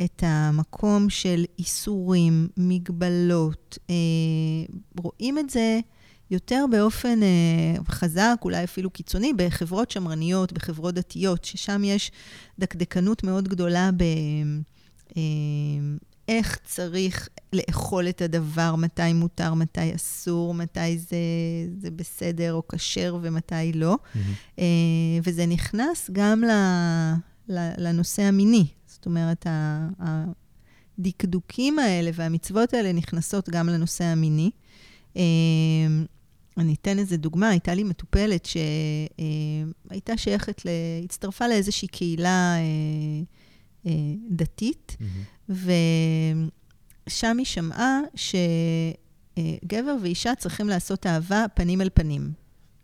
את המקום של איסורים, מגבלות. Uh, רואים את זה יותר באופן אה, חזק, אולי אפילו קיצוני, בחברות שמרניות, בחברות דתיות, ששם יש דקדקנות מאוד גדולה ב... אה, איך צריך לאכול את הדבר, מתי מותר, מתי אסור, מתי זה, זה בסדר או כשר ומתי לא. Mm-hmm. אה, וזה נכנס גם לנושא המיני. זאת אומרת, הדקדוקים האלה והמצוות האלה נכנסות גם לנושא המיני. אני אתן איזה דוגמה, הייתה לי מטופלת שהייתה שייכת, ל... הצטרפה לאיזושהי קהילה אה, אה, דתית, mm-hmm. ושם היא שמעה שגבר ואישה צריכים לעשות אהבה פנים אל פנים.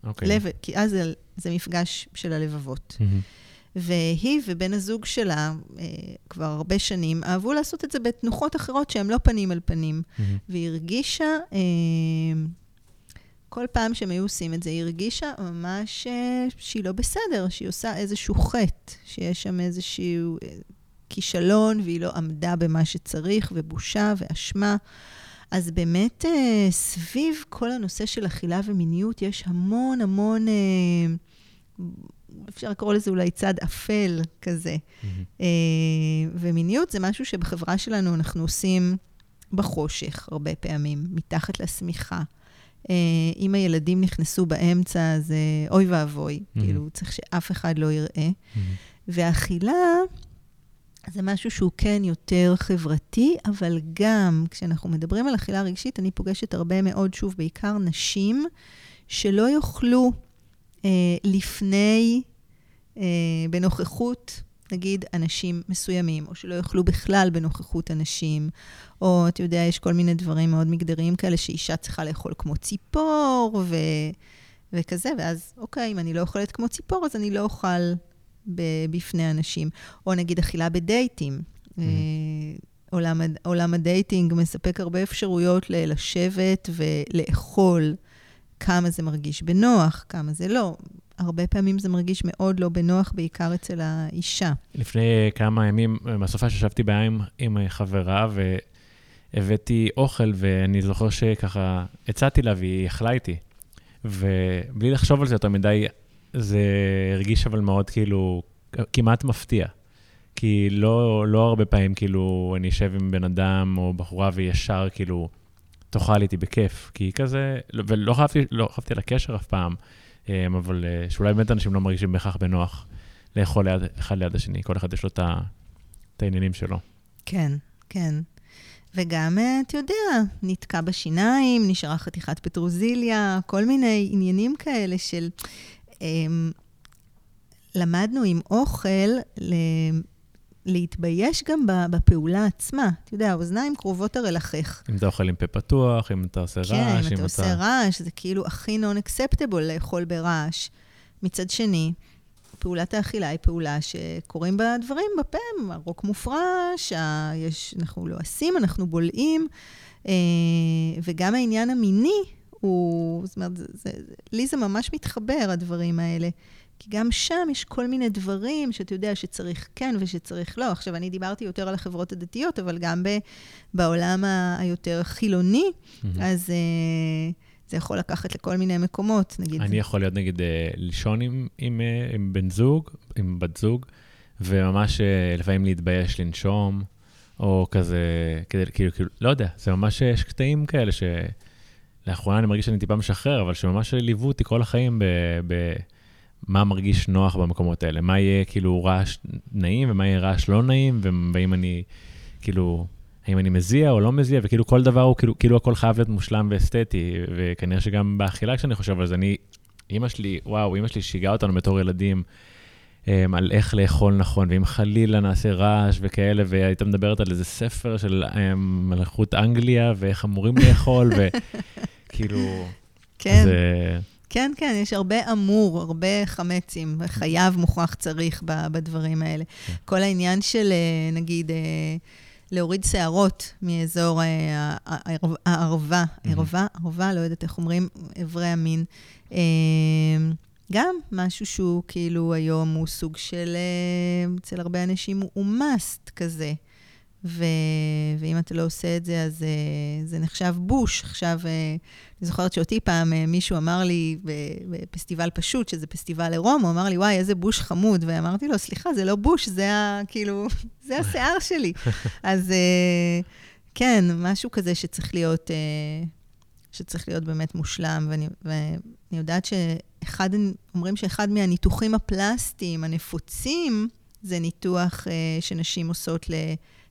אוקיי. Okay. לב, כי אז זה, זה מפגש של הלבבות. Mm-hmm. והיא ובן הזוג שלה, אה, כבר הרבה שנים, אהבו לעשות את זה בתנוחות אחרות שהן לא פנים אל פנים. Mm-hmm. והיא הרגישה אה, כל פעם שהם היו עושים את זה, היא הרגישה ממש אה, שהיא לא בסדר, שהיא עושה איזשהו חטא, שיש שם איזשהו אה, כישלון והיא לא עמדה במה שצריך, ובושה ואשמה. אז באמת, אה, סביב כל הנושא של אכילה ומיניות, יש המון המון, אפשר לקרוא לזה אולי צד אפל כזה. Mm-hmm. ומיניות זה משהו שבחברה שלנו אנחנו עושים בחושך הרבה פעמים, מתחת לשמיכה. אה, אם הילדים נכנסו באמצע, אז אוי ואבוי, mm-hmm. כאילו, צריך שאף אחד לא יראה. Mm-hmm. ואכילה, זה משהו שהוא כן יותר חברתי, אבל גם כשאנחנו מדברים על אכילה רגשית, אני פוגשת הרבה מאוד, שוב, בעיקר נשים, שלא יאכלו אה, לפני, אה, בנוכחות נגיד, אנשים מסוימים, או שלא יאכלו בכלל בנוכחות אנשים, או, אתה יודע, יש כל מיני דברים מאוד מגדריים כאלה, שאישה צריכה לאכול כמו ציפור, ו... וכזה, ואז, אוקיי, אם אני לא אוכלת כמו ציפור, אז אני לא אוכל ב- בפני אנשים. או נגיד אכילה בדייטים. Mm-hmm. עולם, עולם ה dating מספק הרבה אפשרויות לשבת ולאכול כמה זה מרגיש בנוח, כמה זה לא. הרבה פעמים זה מרגיש מאוד לא בנוח, בעיקר אצל האישה. לפני כמה ימים, בסופה שישבתי בעיה עם חברה, והבאתי אוכל, ואני זוכר שככה הצעתי לה והיא אכלה איתי. ובלי לחשוב על זה יותר מדי, זה הרגיש אבל מאוד כאילו, כמעט מפתיע. כי לא, לא הרבה פעמים כאילו אני אשב עם בן אדם או בחורה וישר כאילו תאכל איתי בכיף. כי כזה, ולא חייבתי, לא חייבתי לקשר אף פעם. אמ, אבל אה, שאולי באמת אנשים לא מרגישים בהכרח בנוח לאכול ליד, אחד ליד השני, כל אחד יש לו את העניינים שלו. כן, כן. וגם, אה, אתה יודע, נתקע בשיניים, נשארה חתיכת פטרוזיליה, כל מיני עניינים כאלה של... אמ, למדנו עם אוכל להתבייש גם בפעולה עצמה. אתה יודע, האוזניים קרובות הרי לחך. אם אתה אוכל עם פה פתוח, אם אתה עושה כן, רעש, אם אתה... כן, אם אתה עושה רעש, זה כאילו הכי non-acceptable לאכול ברעש. מצד שני, פעולת האכילה היא פעולה שקורים בה דברים בפה, הרוק מופרש, יש, אנחנו לועסים, אנחנו בולעים, אה, וגם העניין המיני הוא, זאת אומרת, זה, זה, לי זה ממש מתחבר, הדברים האלה. כי גם שם יש כל מיני דברים שאתה יודע שצריך כן ושצריך לא. עכשיו, אני דיברתי יותר על החברות הדתיות, אבל גם ב, בעולם היותר חילוני, mm-hmm. אז uh, זה יכול לקחת לכל מיני מקומות, נגיד. אני יכול להיות, נגיד, uh, לישון עם, עם, uh, עם בן זוג, עם בת זוג, וממש לפעמים להתבייש לנשום, או כזה, כדי, כאילו, כאילו, לא יודע, זה ממש, יש קטעים כאלה ש... לאחרונה אני מרגיש שאני טיפה משחרר, אבל שממש ליוו אותי כל החיים ב... ב מה מרגיש נוח במקומות האלה, מה יהיה כאילו רעש נעים ומה יהיה רעש לא נעים, והאם אני, כאילו, האם אני מזיע או לא מזיע, וכאילו כל דבר הוא, כאילו, כאילו הכל חייב להיות מושלם ואסתטי, וכנראה שגם באכילה כשאני חושב על זה, אני, אימא שלי, וואו, אימא שלי שיגעה אותנו בתור ילדים. um, על איך לאכול נכון, ואם חלילה נעשה רעש וכאלה, והייתה מדברת על איזה ספר של um, מלכות אנגליה, ואיך אמורים לאכול, וכאילו... כן. זה... כן, כן, יש הרבה אמור, הרבה חמצים, חייב, מוכרח, צריך בדברים האלה. כן. כל העניין של, אה, נגיד, אה, להוריד שערות מאזור אה, הערבה, ערבה, ערבה, לא יודעת איך אומרים, אברי המין. גם משהו שהוא כאילו היום הוא סוג של, אצל הרבה אנשים הוא must כזה. ו... ואם אתה לא עושה את זה, אז uh, זה נחשב בוש. עכשיו, uh, אני זוכרת שאותי פעם uh, מישהו אמר לי בפסטיבל פשוט, שזה פסטיבל עירום, הוא אמר לי, וואי, איזה בוש חמוד. ואמרתי לו, סליחה, זה לא בוש, זה ה... כאילו, זה השיער שלי. אז uh, כן, משהו כזה שצריך להיות, uh, שצריך להיות באמת מושלם. ואני, ואני יודעת שאחד, אומרים שאחד מהניתוחים הפלסטיים הנפוצים, זה ניתוח uh, שנשים עושות ל...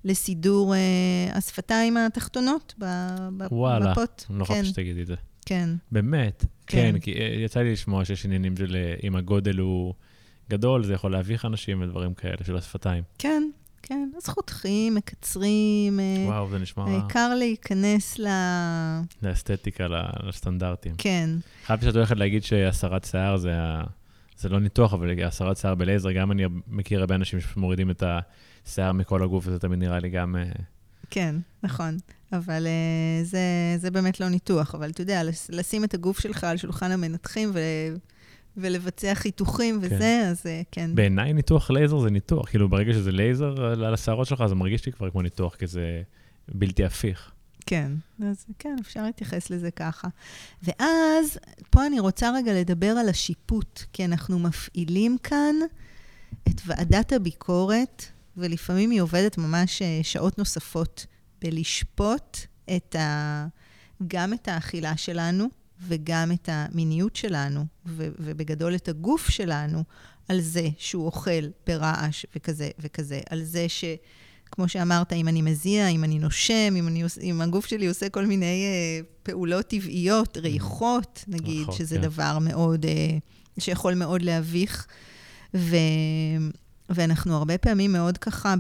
לסידור uh, השפתיים התחתונות במפות. וואלה, אני לא כן. חושב שתגידי את זה. כן. באמת, כן, כן כי uh, יצא לי לשמוע שיש עניינים של uh, אם הגודל הוא גדול, זה יכול להביך אנשים ודברים כאלה של השפתיים. כן, כן. אז חותכים, מקצרים. וואו, זה נשמע... העיקר להיכנס ל... לאסתטיקה, לסטנדרטים. כן. חייב שאת הולכת להגיד שהסרת שיער זה ה... זה לא ניתוח, אבל הסרת שיער בלייזר, גם אני מכיר הרבה אנשים שמורידים את השיער מכל הגוף, וזה תמיד נראה לי גם... אה, כן, נכון. אבל uh, זה, זה באמת לא ניתוח. אבל אתה יודע, לשים את הגוף שלך על שולחן המנתחים ו... ולבצע חיתוכים וזה, כן. אז uh, כן. בעיניי ניתוח לייזר זה ניתוח. כאילו, ברגע שזה לייזר על השערות שלך, זה מרגיש לי כבר כמו ניתוח, כי זה בלתי הפיך. כן, אז כן, אפשר להתייחס לזה ככה. ואז, פה אני רוצה רגע לדבר על השיפוט, כי אנחנו מפעילים כאן את ועדת הביקורת, ולפעמים היא עובדת ממש אה, שעות נוספות בלשפוט את ה... גם את האכילה שלנו וגם את המיניות שלנו, ו- ובגדול את הגוף שלנו, על זה שהוא אוכל ברעש וכזה וכזה, על זה ש... כמו שאמרת, אם אני מזיע, אם אני נושם, אם, אני, אם הגוף שלי עושה כל מיני uh, פעולות טבעיות, ריחות, נגיד, רחוק, שזה כן. דבר מאוד, uh, שיכול מאוד להביך. ו, ואנחנו הרבה פעמים מאוד ככה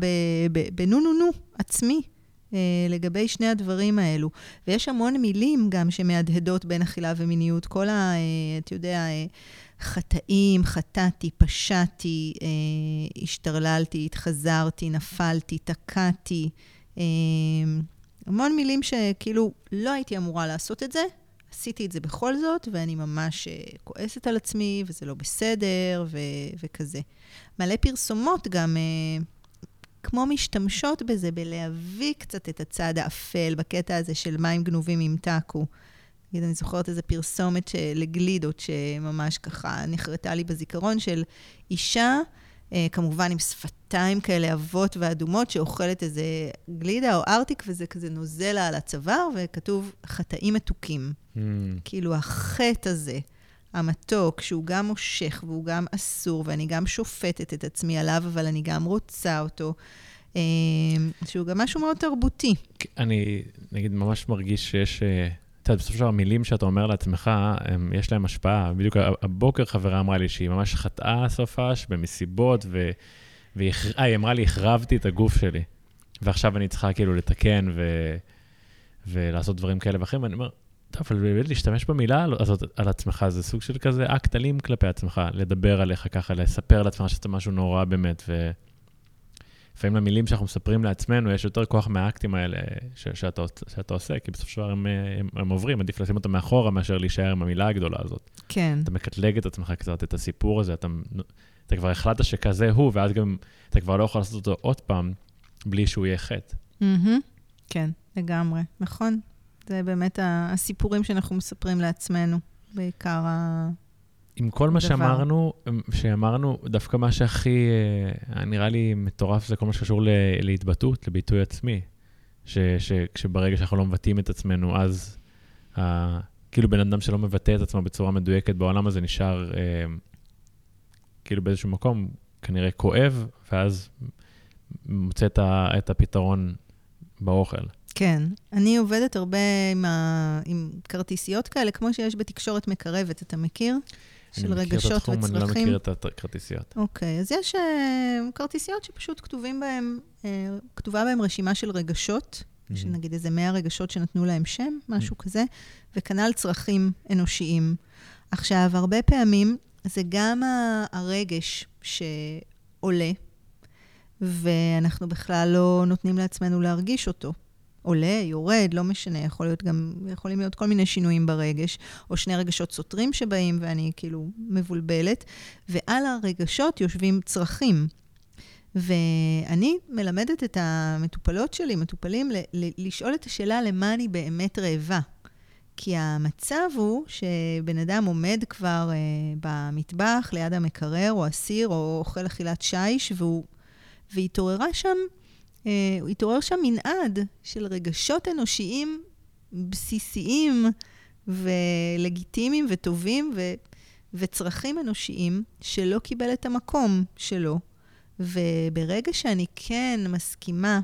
בנו-נו-נו עצמי. uh, לגבי שני הדברים האלו. ויש המון מילים גם שמהדהדות בין אכילה ומיניות. כל ה... uh, אתה יודע, uh, חטאים, חטאתי, פשעתי, אה, השתרללתי, התחזרתי, נפלתי, תקעתי. אה, המון מילים שכאילו לא הייתי אמורה לעשות את זה, עשיתי את זה בכל זאת, ואני ממש אה, כועסת על עצמי, וזה לא בסדר, ו- וכזה. מלא פרסומות גם, אה, כמו משתמשות בזה, בלהביא קצת את הצד האפל, בקטע הזה של מים גנובים עם טאקו. נגיד, אני זוכרת איזו פרסומת לגלידות שממש ככה נחרטה לי בזיכרון, של אישה, אה, כמובן עם שפתיים כאלה עבות ואדומות, שאוכלת איזה גלידה או ארטיק, וזה כזה נוזל לה על הצוואר, וכתוב חטאים מתוקים. Mm. כאילו, החטא הזה, המתוק, שהוא גם מושך והוא גם אסור, ואני גם שופטת את עצמי עליו, אבל אני גם רוצה אותו. אה, שהוא גם משהו מאוד תרבותי. אני, נגיד, ממש מרגיש שיש... אה, אתה יודע, בסופו של דבר המילים שאתה אומר לעצמך, הם, יש להם השפעה. בדיוק הבוקר חברה אמרה לי שהיא ממש חטאה סופש במסיבות, ו, והיא אה, אמרה לי, החרבתי את הגוף שלי, ועכשיו אני צריכה כאילו לתקן ו... ולעשות דברים כאלה ואחרים, ואני אומר, טוב, אבל באמת להשתמש במילה הזאת על עצמך, זה סוג של כזה אקט אלים כלפי עצמך, לדבר עליך ככה, לספר לעצמך שאתה משהו נורא באמת, ו... לפעמים למילים שאנחנו מספרים לעצמנו, יש יותר כוח מהאקטים האלה ש- שאתה, שאתה עושה, כי בסופו של דבר הם, הם, הם עוברים, עדיף לשים אותם מאחורה מאשר להישאר עם המילה הגדולה הזאת. כן. אתה מקטלג את עצמך קצת, את הסיפור הזה, אתה, אתה כבר החלטת שכזה הוא, ואז גם אתה כבר לא יכול לעשות אותו עוד פעם, בלי שהוא יהיה חטא. Mm-hmm. כן, לגמרי, נכון. זה באמת הסיפורים שאנחנו מספרים לעצמנו, בעיקר ה... עם כל מה שאמרנו, שאמרנו, דווקא מה שהכי אה, נראה לי מטורף זה כל מה שקשור להתבטאות, לביטוי עצמי. ש, ש, שברגע שאנחנו לא מבטאים את עצמנו, אז uh, כאילו בן אדם שלא מבטא את עצמו בצורה מדויקת בעולם הזה נשאר uh, כאילו באיזשהו מקום כנראה כואב, ואז מוצא את, ה, את הפתרון באוכל. כן. אני עובדת הרבה עם, ה... עם כרטיסיות כאלה, כמו שיש בתקשורת מקרבת, אתה מכיר? של רגשות וצרכים. אני מכיר את התחום, אני לא מכיר את הכרטיסיות. אוקיי, אז יש uh, כרטיסיות שפשוט כתובים בהן, uh, כתובה בהן רשימה של רגשות, mm-hmm. של נגיד איזה 100 רגשות שנתנו להם שם, משהו mm-hmm. כזה, וכנ"ל צרכים אנושיים. עכשיו, הרבה פעמים זה גם הרגש שעולה, ואנחנו בכלל לא נותנים לעצמנו להרגיש אותו. עולה, יורד, לא משנה, יכול להיות גם, יכולים להיות כל מיני שינויים ברגש, או שני רגשות סותרים שבאים ואני כאילו מבולבלת, ועל הרגשות יושבים צרכים. ואני מלמדת את המטופלות שלי, מטופלים, לשאול את השאלה למה אני באמת רעבה. כי המצב הוא שבן אדם עומד כבר uh, במטבח ליד המקרר, או אסיר, או אוכל אכילת שיש, והוא, והתעוררה שם אה, התעורר שם מנעד של רגשות אנושיים בסיסיים ולגיטימיים וטובים ו, וצרכים אנושיים שלא קיבל את המקום שלו. וברגע שאני כן מסכימה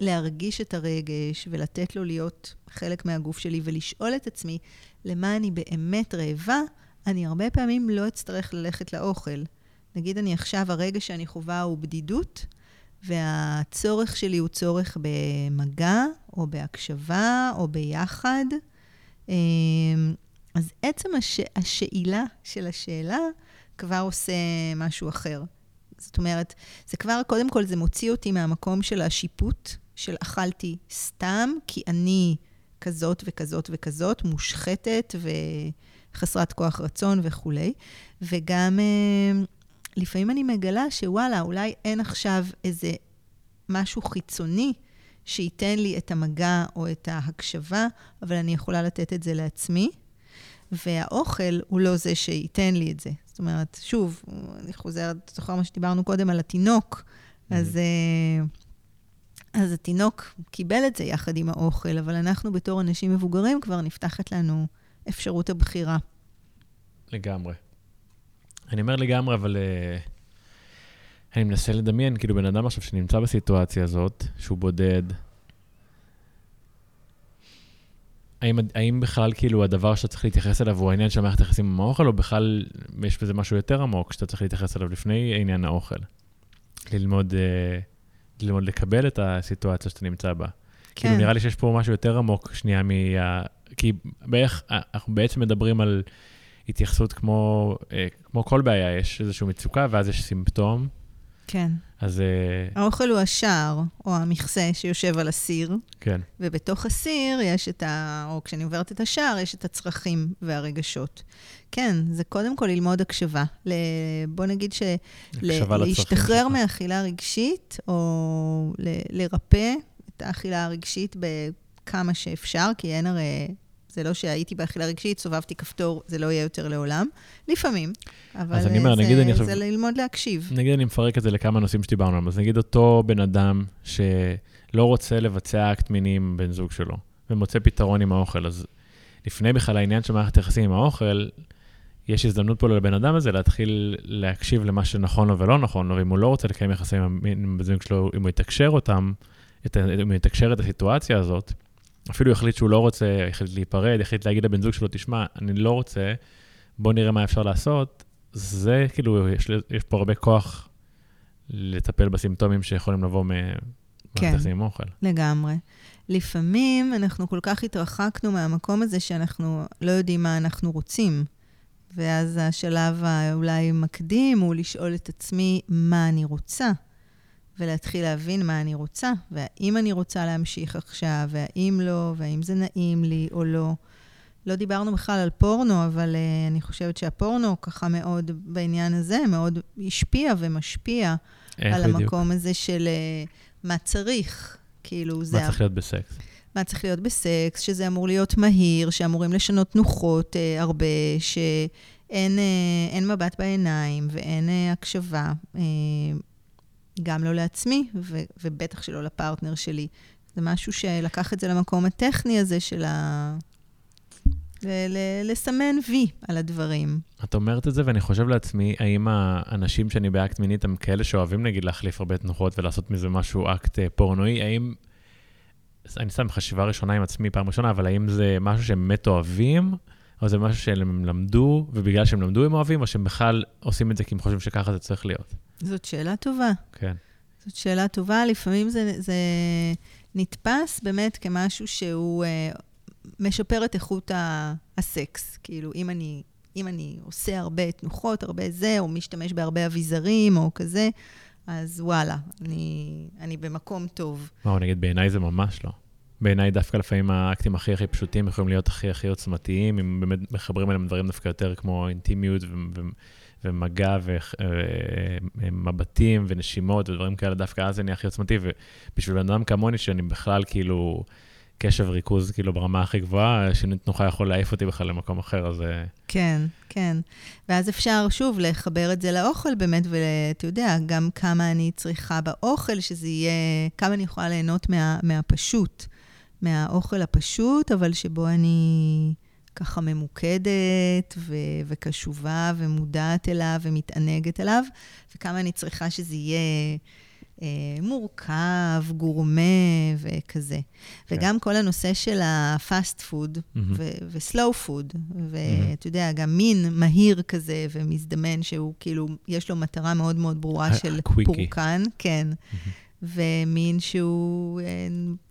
להרגיש את הרגש ולתת לו להיות חלק מהגוף שלי ולשאול את עצמי למה אני באמת רעבה, אני הרבה פעמים לא אצטרך ללכת לאוכל. נגיד אני עכשיו, הרגש שאני חווה הוא בדידות, והצורך שלי הוא צורך במגע, או בהקשבה, או ביחד. אמ, אז עצם הש... השאלה של השאלה כבר עושה משהו אחר. זאת אומרת, זה כבר, קודם כל, זה מוציא אותי מהמקום של השיפוט, של אכלתי סתם, כי אני כזאת וכזאת וכזאת, מושחתת וחסרת כוח רצון וכולי. וגם אמ, לפעמים אני מגלה שוואלה, אולי אין עכשיו איזה משהו חיצוני שייתן לי את המגע או את ההקשבה, אבל אני יכולה לתת את זה לעצמי. והאוכל הוא לא זה שייתן לי את זה. זאת אומרת, שוב, אני חוזרת, זוכר מה שדיברנו קודם על התינוק, mm-hmm. אז, אה, אז התינוק קיבל את זה יחד עם האוכל, אבל אנחנו בתור אנשים מבוגרים כבר נפתחת לנו אפשרות הבחירה. לגמרי. אני אומר לגמרי, אבל uh, אני מנסה לדמיין, כאילו בן אדם עכשיו שנמצא בסיטואציה הזאת, שהוא בודד, האם, האם בכלל כאילו הדבר שאתה צריך להתייחס אליו הוא העניין של מערכת היחסים עם האוכל, או בכלל יש בזה משהו יותר עמוק שאתה צריך להתייחס אליו לפני עניין האוכל? ללמוד, uh, ללמוד לקבל את הסיטואציה שאתה נמצא בה. כן. כאילו נראה לי שיש פה משהו יותר עמוק שנייה מה... כי בערך, אנחנו בעצם מדברים על... התייחסות כמו, אה, כמו כל בעיה, יש איזושהי מצוקה ואז יש סימפטום. כן. אז... אה, האוכל הוא השער, או המכסה שיושב על הסיר. כן. ובתוך הסיר יש את ה... או כשאני עוברת את השער, יש את הצרכים והרגשות. כן, זה קודם כל ללמוד הקשבה. ל... בוא נגיד ש... הקשבה ל... להשתחרר מאכילה רגשית, או ל... לרפא את האכילה הרגשית בכמה שאפשר, כי אין הרי זה לא שהייתי באכילה רגשית, סובבתי כפתור, זה לא יהיה יותר לעולם. לפעמים, אבל אז אני אומר, זה, נגיד אני עכשיו... זה ללמוד להקשיב. נגיד אני מפרק את זה לכמה נושאים שדיברנו עליהם. אז נגיד אותו בן אדם שלא רוצה לבצע אקט מיני עם בן זוג שלו, ומוצא פתרון עם האוכל, אז לפני בכלל העניין של מערכת יחסים עם האוכל, יש הזדמנות פה לבן אדם הזה להתחיל להקשיב למה שנכון לו ולא נכון לו, ואם הוא לא רוצה לקיים יחסים עם בן זוג שלו, אם הוא יתקשר אותם, את, אם הוא יתקשר את הסיטואציה הזאת, אפילו החליט שהוא לא רוצה, החליט להיפרד, החליט להגיד לבן זוג שלו, תשמע, אני לא רוצה, בוא נראה מה אפשר לעשות, זה כאילו, יש, יש פה הרבה כוח לטפל בסימפטומים שיכולים לבוא כן. ממערכת עם אוכל. לגמרי. לפעמים אנחנו כל כך התרחקנו מהמקום הזה שאנחנו לא יודעים מה אנחנו רוצים. ואז השלב האולי מקדים הוא לשאול את עצמי מה אני רוצה, ולהתחיל להבין מה אני רוצה, והאם אני רוצה להמשיך עכשיו, והאם לא, והאם זה נעים לי או לא. לא דיברנו בכלל על פורנו, אבל uh, אני חושבת שהפורנו ככה מאוד בעניין הזה, מאוד השפיע ומשפיע על בדיוק? המקום הזה של uh, מה צריך. כאילו, זה... מה צריך להיות בסקס? מה צריך להיות בסקס, שזה אמור להיות מהיר, שאמורים לשנות תנוחות אה, הרבה, שאין אין מבט בעיניים ואין אה, הקשבה, אה, גם לא לעצמי, ו, ובטח שלא לפרטנר שלי. זה משהו שלקח את זה למקום הטכני הזה של ה... ל- ל- לסמן וי על הדברים. את אומרת את זה, ואני חושב לעצמי, האם האנשים שאני באקט מינית הם כאלה שאוהבים, נגיד, להחליף הרבה תנוחות ולעשות מזה משהו אקט אה, פורנואי? האם... אני שם חשיבה ראשונה עם עצמי פעם ראשונה, אבל האם זה משהו שהם באמת אוהבים, או זה משהו שהם למדו, ובגלל שהם למדו הם אוהבים, או שהם בכלל עושים את זה כי הם חושבים שככה זה צריך להיות? זאת שאלה טובה. כן. זאת שאלה טובה. לפעמים זה, זה נתפס באמת כמשהו שהוא אה, משפר את איכות ה- הסקס. כאילו, אם אני, אם אני עושה הרבה תנוחות, הרבה זה, או משתמש בהרבה אביזרים, או כזה, אז וואלה, אני, אני במקום טוב. וואו, נגיד, בעיניי זה ממש לא. בעיניי דווקא לפעמים האקטים הכי הכי פשוטים יכולים להיות הכי הכי עוצמתיים, אם באמת מחברים אליהם דברים דווקא יותר כמו אינטימיות ו- ו- ומגע ומבטים ונשימות ודברים כאלה, דווקא אז נהיה הכי עוצמתי, ובשביל בן אדם כמוני, שאני בכלל כאילו קשב וריכוז כאילו ברמה הכי גבוהה, שינוי תנוחה יכול להעיף אותי בכלל למקום אחר, אז... אה, כן, כן. ואז אפשר, שוב, לחבר את זה לאוכל באמת, ואתה יודע, גם כמה אני צריכה באוכל, שזה יהיה, כמה אני יכולה ליהנות מה, מהפשוט, מהאוכל הפשוט, אבל שבו אני ככה ממוקדת ו- וקשובה ומודעת אליו ומתענגת אליו, וכמה אני צריכה שזה יהיה... אה, מורכב, גורמה וכזה. כן. וגם כל הנושא של ה fast food מהמם. ו slow food, ואתה יודע, גם מין מהיר כזה ומזדמן, שהוא כאילו, יש לו מטרה מאוד מאוד ברורה של הקוויקי. פורקן, כן. ומין שהוא אה,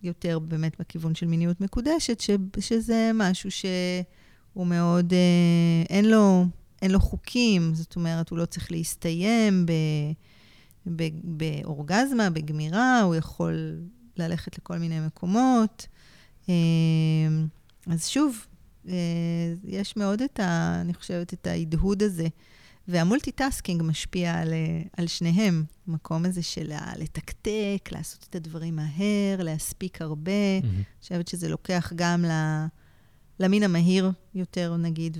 יותר באמת בכיוון של מיניות מקודשת, ש, שזה משהו שהוא מאוד, אה, אין לו, אין לו חוקים, זאת אומרת, הוא לא צריך להסתיים ב, ב, באורגזמה, בגמירה, הוא יכול ללכת לכל מיני מקומות. אה, אז שוב, יש מאוד את ה... אני חושבת, את ההדהוד הזה. וה multitasking משפיע על, אה, על שניהם. המקום הזה של לתקתק, לעשות את הדברים מהר, להספיק הרבה. אני מהמם. חושבת שזה לוקח גם למין המהיר יותר, נגיד,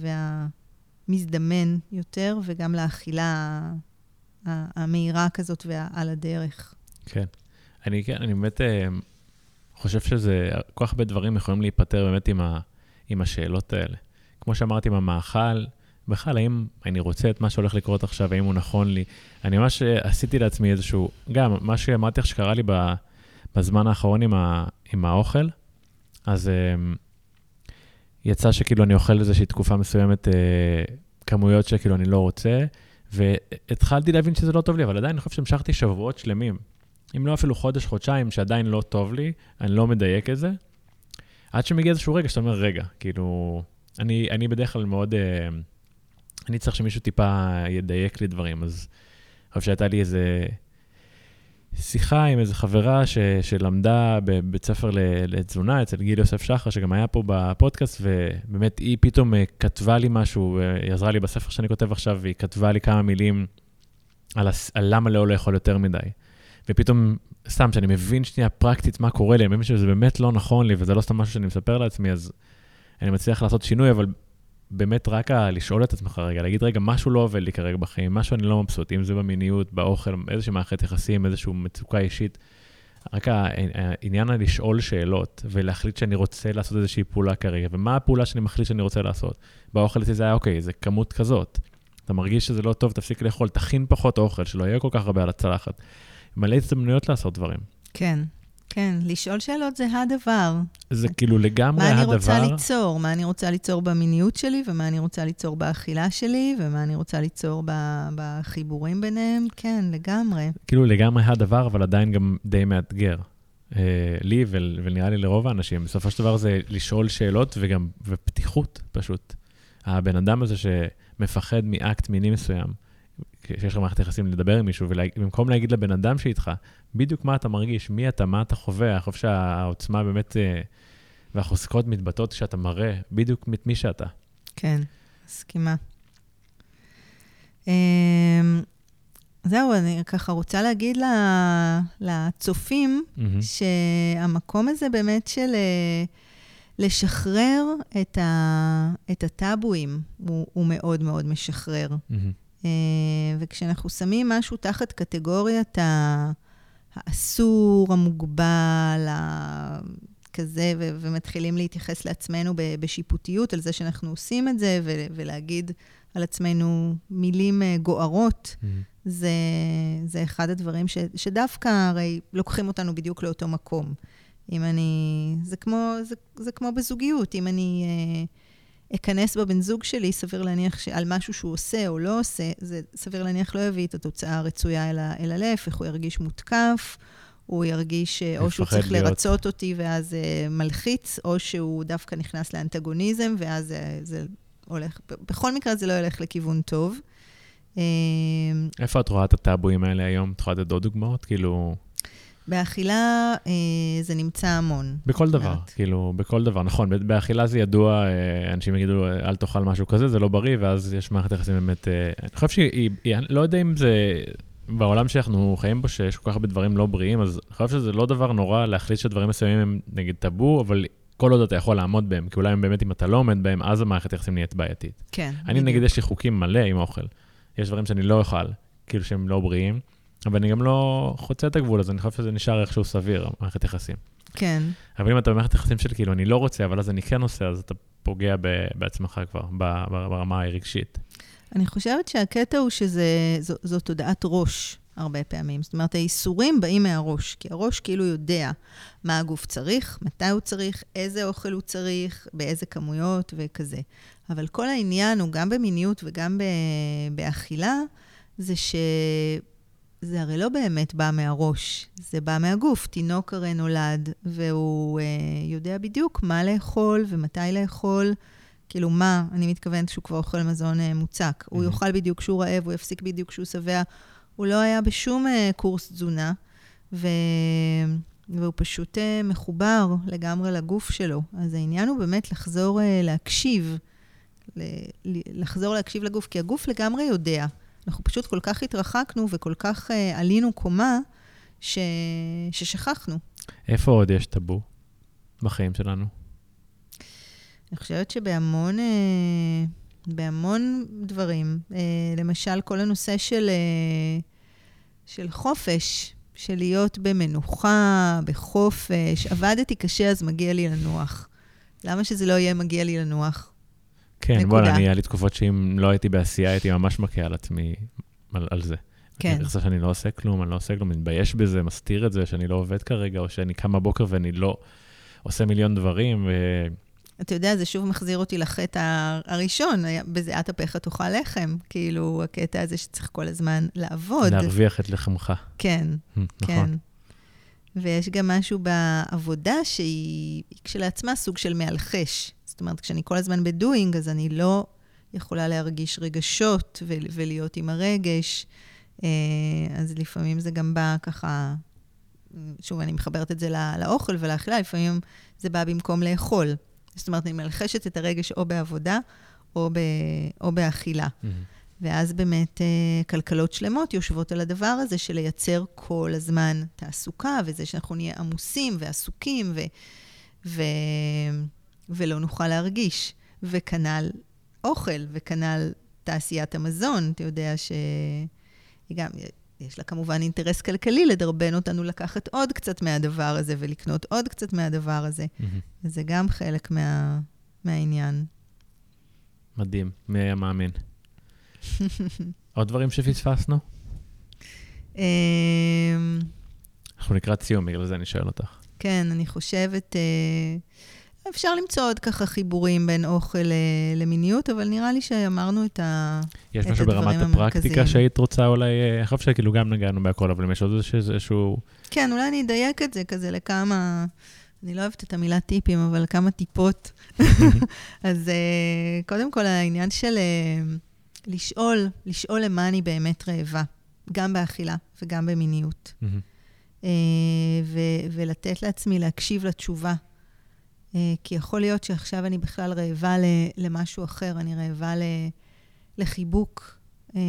והמזדמן יותר, וגם לאכילה המהירה כזאת ועל הדרך. כן. אני, כן, אני באמת אה, חושב שזה, כל כך הרבה דברים יכולים להיפתר באמת עם, ה, עם השאלות האלה. כמו שאמרתי עם המאכל, בכלל, האם אני רוצה את מה שהולך לקרות עכשיו, האם הוא נכון לי? אני ממש אה, עשיתי לעצמי איזשהו, גם מה שאמרתי לך שקרה לי בזמן האחרון עם, ה, עם האוכל, אז אה, יצא שכאילו אני אוכל איזושהי תקופה מסוימת אה, כמויות שכאילו אני לא רוצה, והתחלתי להבין שזה לא טוב לי, אבל עדיין אני חושב שהמשכתי שבועות שלמים, אם לא אפילו חודש, חודשיים, שעדיין לא טוב לי, אני לא מדייק את זה, עד שמגיע איזשהו רגע שאתה אומר, רגע, כאילו, אני, אני בדרך כלל מאוד, אה, אני צריך שמישהו טיפה ידייק לי דברים, אז אני חושב שהייתה לי איזה שיחה עם איזו חברה ש, שלמדה בבית ספר לתזונה אצל גיל יוסף שחר, שגם היה פה בפודקאסט, ובאמת היא פתאום אה, כתבה לי משהו, אה, היא עזרה לי בספר שאני כותב עכשיו, והיא כתבה לי כמה מילים על, הס, על למה לא לאכול יותר מדי. ופתאום, סתם, שאני מבין שנייה פרקטית מה קורה לי, אני מבין שזה באמת לא נכון לי, וזה לא סתם משהו שאני מספר לעצמי, אז אני מצליח לעשות שינוי, אבל באמת רק לשאול את עצמך רגע, להגיד, רגע, משהו לא עובד לי כרגע בחיים, משהו אני לא מבסוט, אם זה במיניות, באוכל, איזושהי מערכת יחסים, איזושהי מצוקה אישית. רק העניין הוא לשאול שאלות ולהחליט שאני רוצה לעשות איזושהי פעולה כרגע, ומה הפעולה שאני מחליט שאני רוצה לעשות. באוכל אצלי זה היה, אוקיי, זה כמות כזאת. אתה מרגיש שזה לא טוב, תפסיק לאכול, תכין פחות אוכל, שלא יהיה כל כך הרבה על הצלחת. מלא הזדמנויות לעשות דברים. כן. כן, לשאול שאלות זה הדבר. זה כאילו לגמרי הדבר. מה אני רוצה ליצור? מה אני רוצה ליצור במיניות שלי, ומה אני רוצה ליצור באכילה שלי, ומה אני רוצה ליצור בחיבורים ביניהם? כן, לגמרי. כאילו לגמרי הדבר, אבל עדיין גם די מאתגר. אה, לי ונראה לי לרוב האנשים, בסופו של דבר זה לשאול שאלות וגם, ופתיחות פשוט. הבן אדם הזה שמפחד מאקט מיני מסוים, כשיש לך מערכת יחסים לדבר עם מישהו, ובמקום להגיד לבן אדם שאיתך, בדיוק מה אתה מרגיש, מי אתה, מה אתה חווה, אני חושב שהעוצמה באמת, אה, והחוזקות מתבטאות כשאתה מראה בדיוק את מי שאתה. כן, מסכימה. אמ, זהו, אני ככה רוצה להגיד לצופים, mm-hmm. שהמקום הזה באמת של אה, לשחרר את, ה, את הטאבואים, הוא, הוא מאוד מאוד משחרר. Mm-hmm. וכשאנחנו שמים משהו תחת קטגוריית האסור, המוגבל, כזה, ו- ומתחילים להתייחס לעצמנו בשיפוטיות על זה שאנחנו עושים את זה, ו- ולהגיד על עצמנו מילים אה, גוערות, mm-hmm. זה, זה אחד הדברים ש- שדווקא הרי לוקחים אותנו בדיוק לאותו מקום. אם אני... זה כמו, זה, זה כמו בזוגיות, אם אני אה, אכנס בבן זוג שלי, סביר להניח שעל משהו שהוא עושה או לא עושה, זה סביר להניח לא יביא את התוצאה הרצויה, אלא, אלא להפך, הוא ירגיש מותקף, הוא ירגיש אה, או שהוא צריך להיות. לרצות אותי ואז אה, מלחיץ, או שהוא דווקא נכנס לאנטגוניזם, ואז אה, זה הולך, בכל מקרה זה לא ילך לכיוון טוב. איפה את רואה את הטאבואים האלה היום? את יכולה לתת עוד דוגמאות? כאילו... באכילה אה, זה נמצא המון. בכל דבר, מעט. כאילו, בכל דבר, נכון. באכילה זה ידוע, אה, אנשים יגידו, אל תאכל משהו כזה, זה לא בריא, ואז יש מערכת יחסים באמת... אה, אני חושב שהיא, אני לא יודע אם זה... בעולם שאנחנו חיים בו, שיש כל כך הרבה דברים לא בריאים, אז אני חושב שזה לא דבר נורא להחליט שדברים מסוימים הם נגיד טאבו, אבל כל עוד אתה יכול לעמוד בהם, כי אולי באמת אם אתה לא עומד בהם, אז המערכת יחסים נהיית בעייתית. כן, אני בדיוק. נגיד, יש לי חוקים מלא עם אוכל. יש דברים שאני לא אוכל, כאילו שהם לא בריאים. אבל אני גם לא חוצה את הגבול הזה, אני חושב שזה נשאר איכשהו סביר, מערכת יחסים. כן. אבל אם אתה במערכת יחסים של כאילו, אני לא רוצה, אבל אז אני כן עושה, אז אתה פוגע ב- בעצמך כבר, ב- ברמה הרגשית. אני חושבת שהקטע הוא שזו תודעת ראש. הרבה פעמים. זאת אומרת, האיסורים באים מהראש, כי הראש כאילו יודע מה הגוף צריך, מתי הוא צריך, איזה אוכל הוא צריך, באיזה כמויות וכזה. אבל כל העניין הוא גם במיניות וגם באכילה, זה ש... זה הרי לא באמת בא מהראש, זה בא מהגוף. תינוק הרי נולד, והוא אה, יודע בדיוק מה לאכול ומתי לאכול. כאילו, מה, אני מתכוונת שהוא כבר אוכל מזון אה, מוצק. Mm-hmm. הוא יאכל בדיוק כשהוא רעב, הוא יפסיק בדיוק כשהוא שבע. הוא לא היה בשום אה, קורס תזונה, ו... והוא פשוט אה, מחובר לגמרי לגוף שלו. אז העניין הוא באמת לחזור אה, להקשיב, לחזור להקשיב לגוף, כי הגוף לגמרי יודע. אנחנו פשוט כל כך התרחקנו וכל כך uh, עלינו קומה, ש... ששכחנו. איפה עוד יש טאבו בחיים שלנו? אני חושבת שבהמון uh, בהמון דברים. Uh, למשל, כל הנושא של, uh, של חופש, של להיות במנוחה, בחופש. עבדתי קשה, אז מגיע לי לנוח. למה שזה לא יהיה מגיע לי לנוח? כן, בוא'נה, אני, היה לי תקופות שאם לא הייתי בעשייה, הייתי ממש מכה על עצמי על, על זה. כן. אני חושב שאני לא עושה כלום, אני לא עושה כלום, מתבייש בזה, מסתיר את זה, שאני לא עובד כרגע, או שאני קם בבוקר ואני לא עושה מיליון דברים. ו... אתה יודע, זה שוב מחזיר אותי לחטא הראשון, בזיעת אפיך תאכל לחם. כאילו, הקטע הזה שצריך כל הזמן לעבוד. להרוויח את לחמך. כן, נכון. כן. ויש גם משהו בעבודה שהיא כשלעצמה סוג של מאלחש. זאת אומרת, כשאני כל הזמן בדואינג, אז אני לא יכולה להרגיש רגשות ו- ולהיות עם הרגש. אה, אז לפעמים זה גם בא ככה, שוב, אני מחברת את זה לא- לאוכל ולאכילה, לפעמים זה בא במקום לאכול. זאת אומרת, אני מלחשת את הרגש או בעבודה או, ב- או באכילה. Mm-hmm. ואז באמת אה, כלכלות שלמות יושבות על הדבר הזה של לייצר כל הזמן תעסוקה, וזה שאנחנו נהיה עמוסים ועסוקים, ו... ו... ולא נוכל להרגיש. וכנ"ל אוכל, וכנ"ל תעשיית המזון. אתה יודע שגם, יש לה כמובן אינטרס כלכלי לדרבן אותנו לקחת עוד קצת מהדבר הזה ולקנות עוד קצת מהדבר הזה. Mm-hmm. וזה גם חלק מה, מהעניין. מדהים, מי היה מאמין? עוד דברים שפספסנו? אמ, אנחנו לקראת סיום, בגלל זה אני שואל אותך. כן, אני חושבת, אה, אפשר למצוא עוד ככה חיבורים בין אוכל אה, למיניות, אבל נראה לי שאמרנו את, ה, יש את משהו ברמת הדברים הפרקטיקה המרכזיים. שהיית רוצה אולי, אה, אני חושב שכאילו גם נגענו בהכל, אבל אם יש עוד איזשהו... כן, אולי אני אדייק את זה כזה לכמה, אני לא אוהבת את המילה טיפים, אבל כמה טיפות. אז אה, קודם כל, העניין של לשאול, לשאול למה אני באמת רעבה, גם באכילה וגם במיניות. ו- ולתת לעצמי להקשיב לתשובה. אה, כי יכול להיות שעכשיו אני בכלל רעבה למשהו אחר, אני רעבה לחיבוק אה,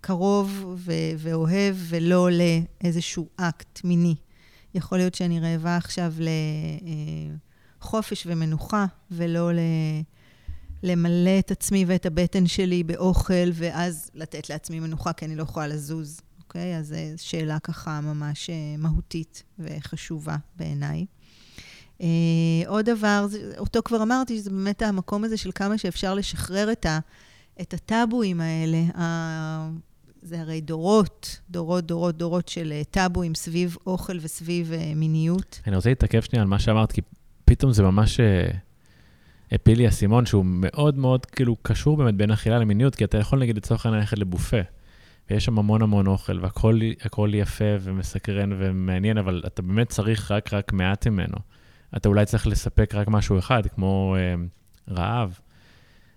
קרוב ואוהב, ולא לאיזשהו אקט מיני. יכול להיות שאני רעבה עכשיו לחופש ומנוחה, ולא ל... למלא את עצמי ואת הבטן שלי באוכל, ואז לתת לעצמי מנוחה, כי אני לא יכולה לזוז. אוקיי? אז זו שאלה ככה ממש אה, מהותית וחשובה בעיניי. אה, עוד דבר, אותו כבר אמרתי, שזה באמת המקום הזה של כמה שאפשר לשחרר את, ה, את הטאבואים האלה. ה, זה הרי דורות, דורות, דורות, דורות של אה, טאבואים סביב אוכל וסביב אה, מיניות. אני רוצה להתעכב שנייה על מה שאמרת, כי פתאום זה ממש הפיל לי אסימון שהוא מאוד מאוד כאילו קשור באמת בין אכילה למיניות, כי אתה יכול נגיד לצורך העניין ללכת לבופה, ויש שם המון המון אוכל, והכל הכל יפה ומסקרן ומעניין, אבל אתה באמת צריך רק רק מעט ממנו. אתה אולי צריך לספק רק משהו אחד, כמו אה, רעב,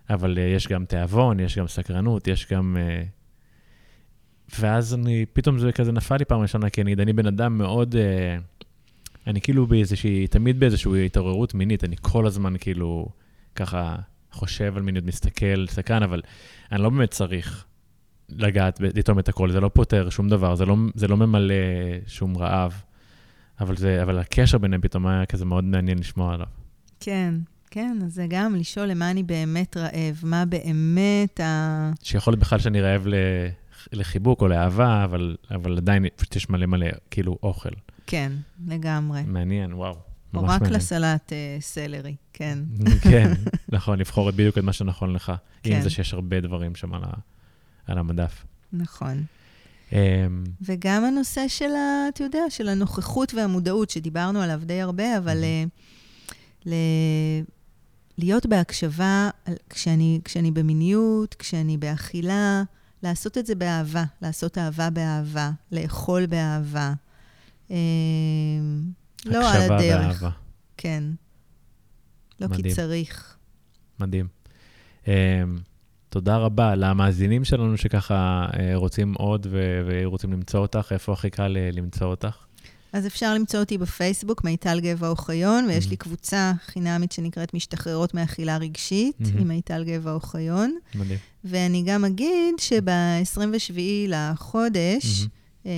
אבל אה, יש גם תיאבון, יש גם סקרנות, יש גם... אה, ואז אני, פתאום זה כזה נפל לי פעם ראשונה, כי נגיד, אני בן אדם מאוד... אה, אני כאילו באיזושהי, תמיד באיזושהי התעוררות מינית, אני כל הזמן כאילו ככה חושב על מיניות, מסתכל, סקרן, אבל אני לא באמת צריך לגעת, לטעום את הכל, זה לא פותר שום דבר, זה לא, זה לא ממלא שום רעב, אבל, זה, אבל הקשר ביניהם פתאום היה כזה מאוד מעניין לשמוע עליו. כן, כן, אז זה גם לשאול למה אני באמת רעב, מה באמת ה... שיכול להיות בכלל שאני רעב לחיבוק או לאהבה, אבל, אבל עדיין פשוט יש מלא מלא, כאילו, אוכל. כן, לגמרי. מעניין, וואו. או רק מעניין. לסלט אה, סלרי, כן. כן, נכון, לבחור בדיוק את מה שנכון לך. עם כן. זה שיש הרבה דברים שם על, ה, על המדף. נכון. אמ, וגם הנושא של, ה, אתה יודע, של הנוכחות והמודעות, שדיברנו עליו די הרבה, אבל אה, ל, להיות בהקשבה כשאני, כשאני במיניות, כשאני באכילה, לעשות את זה באהבה, לעשות אהבה באהבה, לאכול באהבה. אה, לא על הקשבה הדרך. ואהבה. כן. לא כי מדהים. צריך. מדהים. Um, תודה רבה למאזינים שלנו שככה uh, רוצים עוד ורוצים למצוא אותך, איפה הכי קל uh, למצוא אותך? אז אפשר למצוא אותי בפייסבוק, מיטל גבע אוחיון, ויש לי Mhm. קבוצה חינמית שנקראת משתחררות מאכילה רגשית, Mhm. עם מיטל גבע אוחיון. מדהים. ואני גם אגיד שב-27 לחודש, מהמם. אה,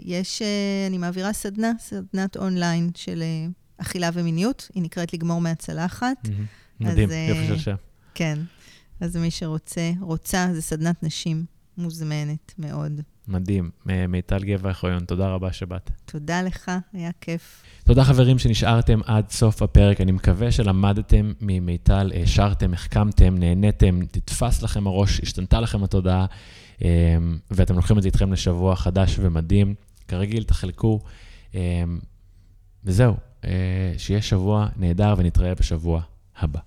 יש, אה, אני מעבירה סדנה, סדנת אונליין של אה, אכילה ומיניות, היא נקראת לגמור מהצלחת. אז, מדהים, אה, יופי של שם. כן, אז מי שרוצה, רוצה, זה סדנת נשים מוזמנת מאוד. מדהים. מיטל גבע חיון, תודה רבה שבאת. תודה לך, היה כיף. תודה חברים שנשארתם עד סוף הפרק, אני מקווה שלמדתם ממיטל, העשרתם, החכמתם, נהניתם, תתפס לכם הראש, השתנתה לכם התודעה, אמ, ואתם לוקחים את זה איתכם לשבוע חדש ומדהים. כרגיל, תחלקו, אמ, וזהו, אה, שיהיה שבוע נהדר ונתראה בשבוע הבא.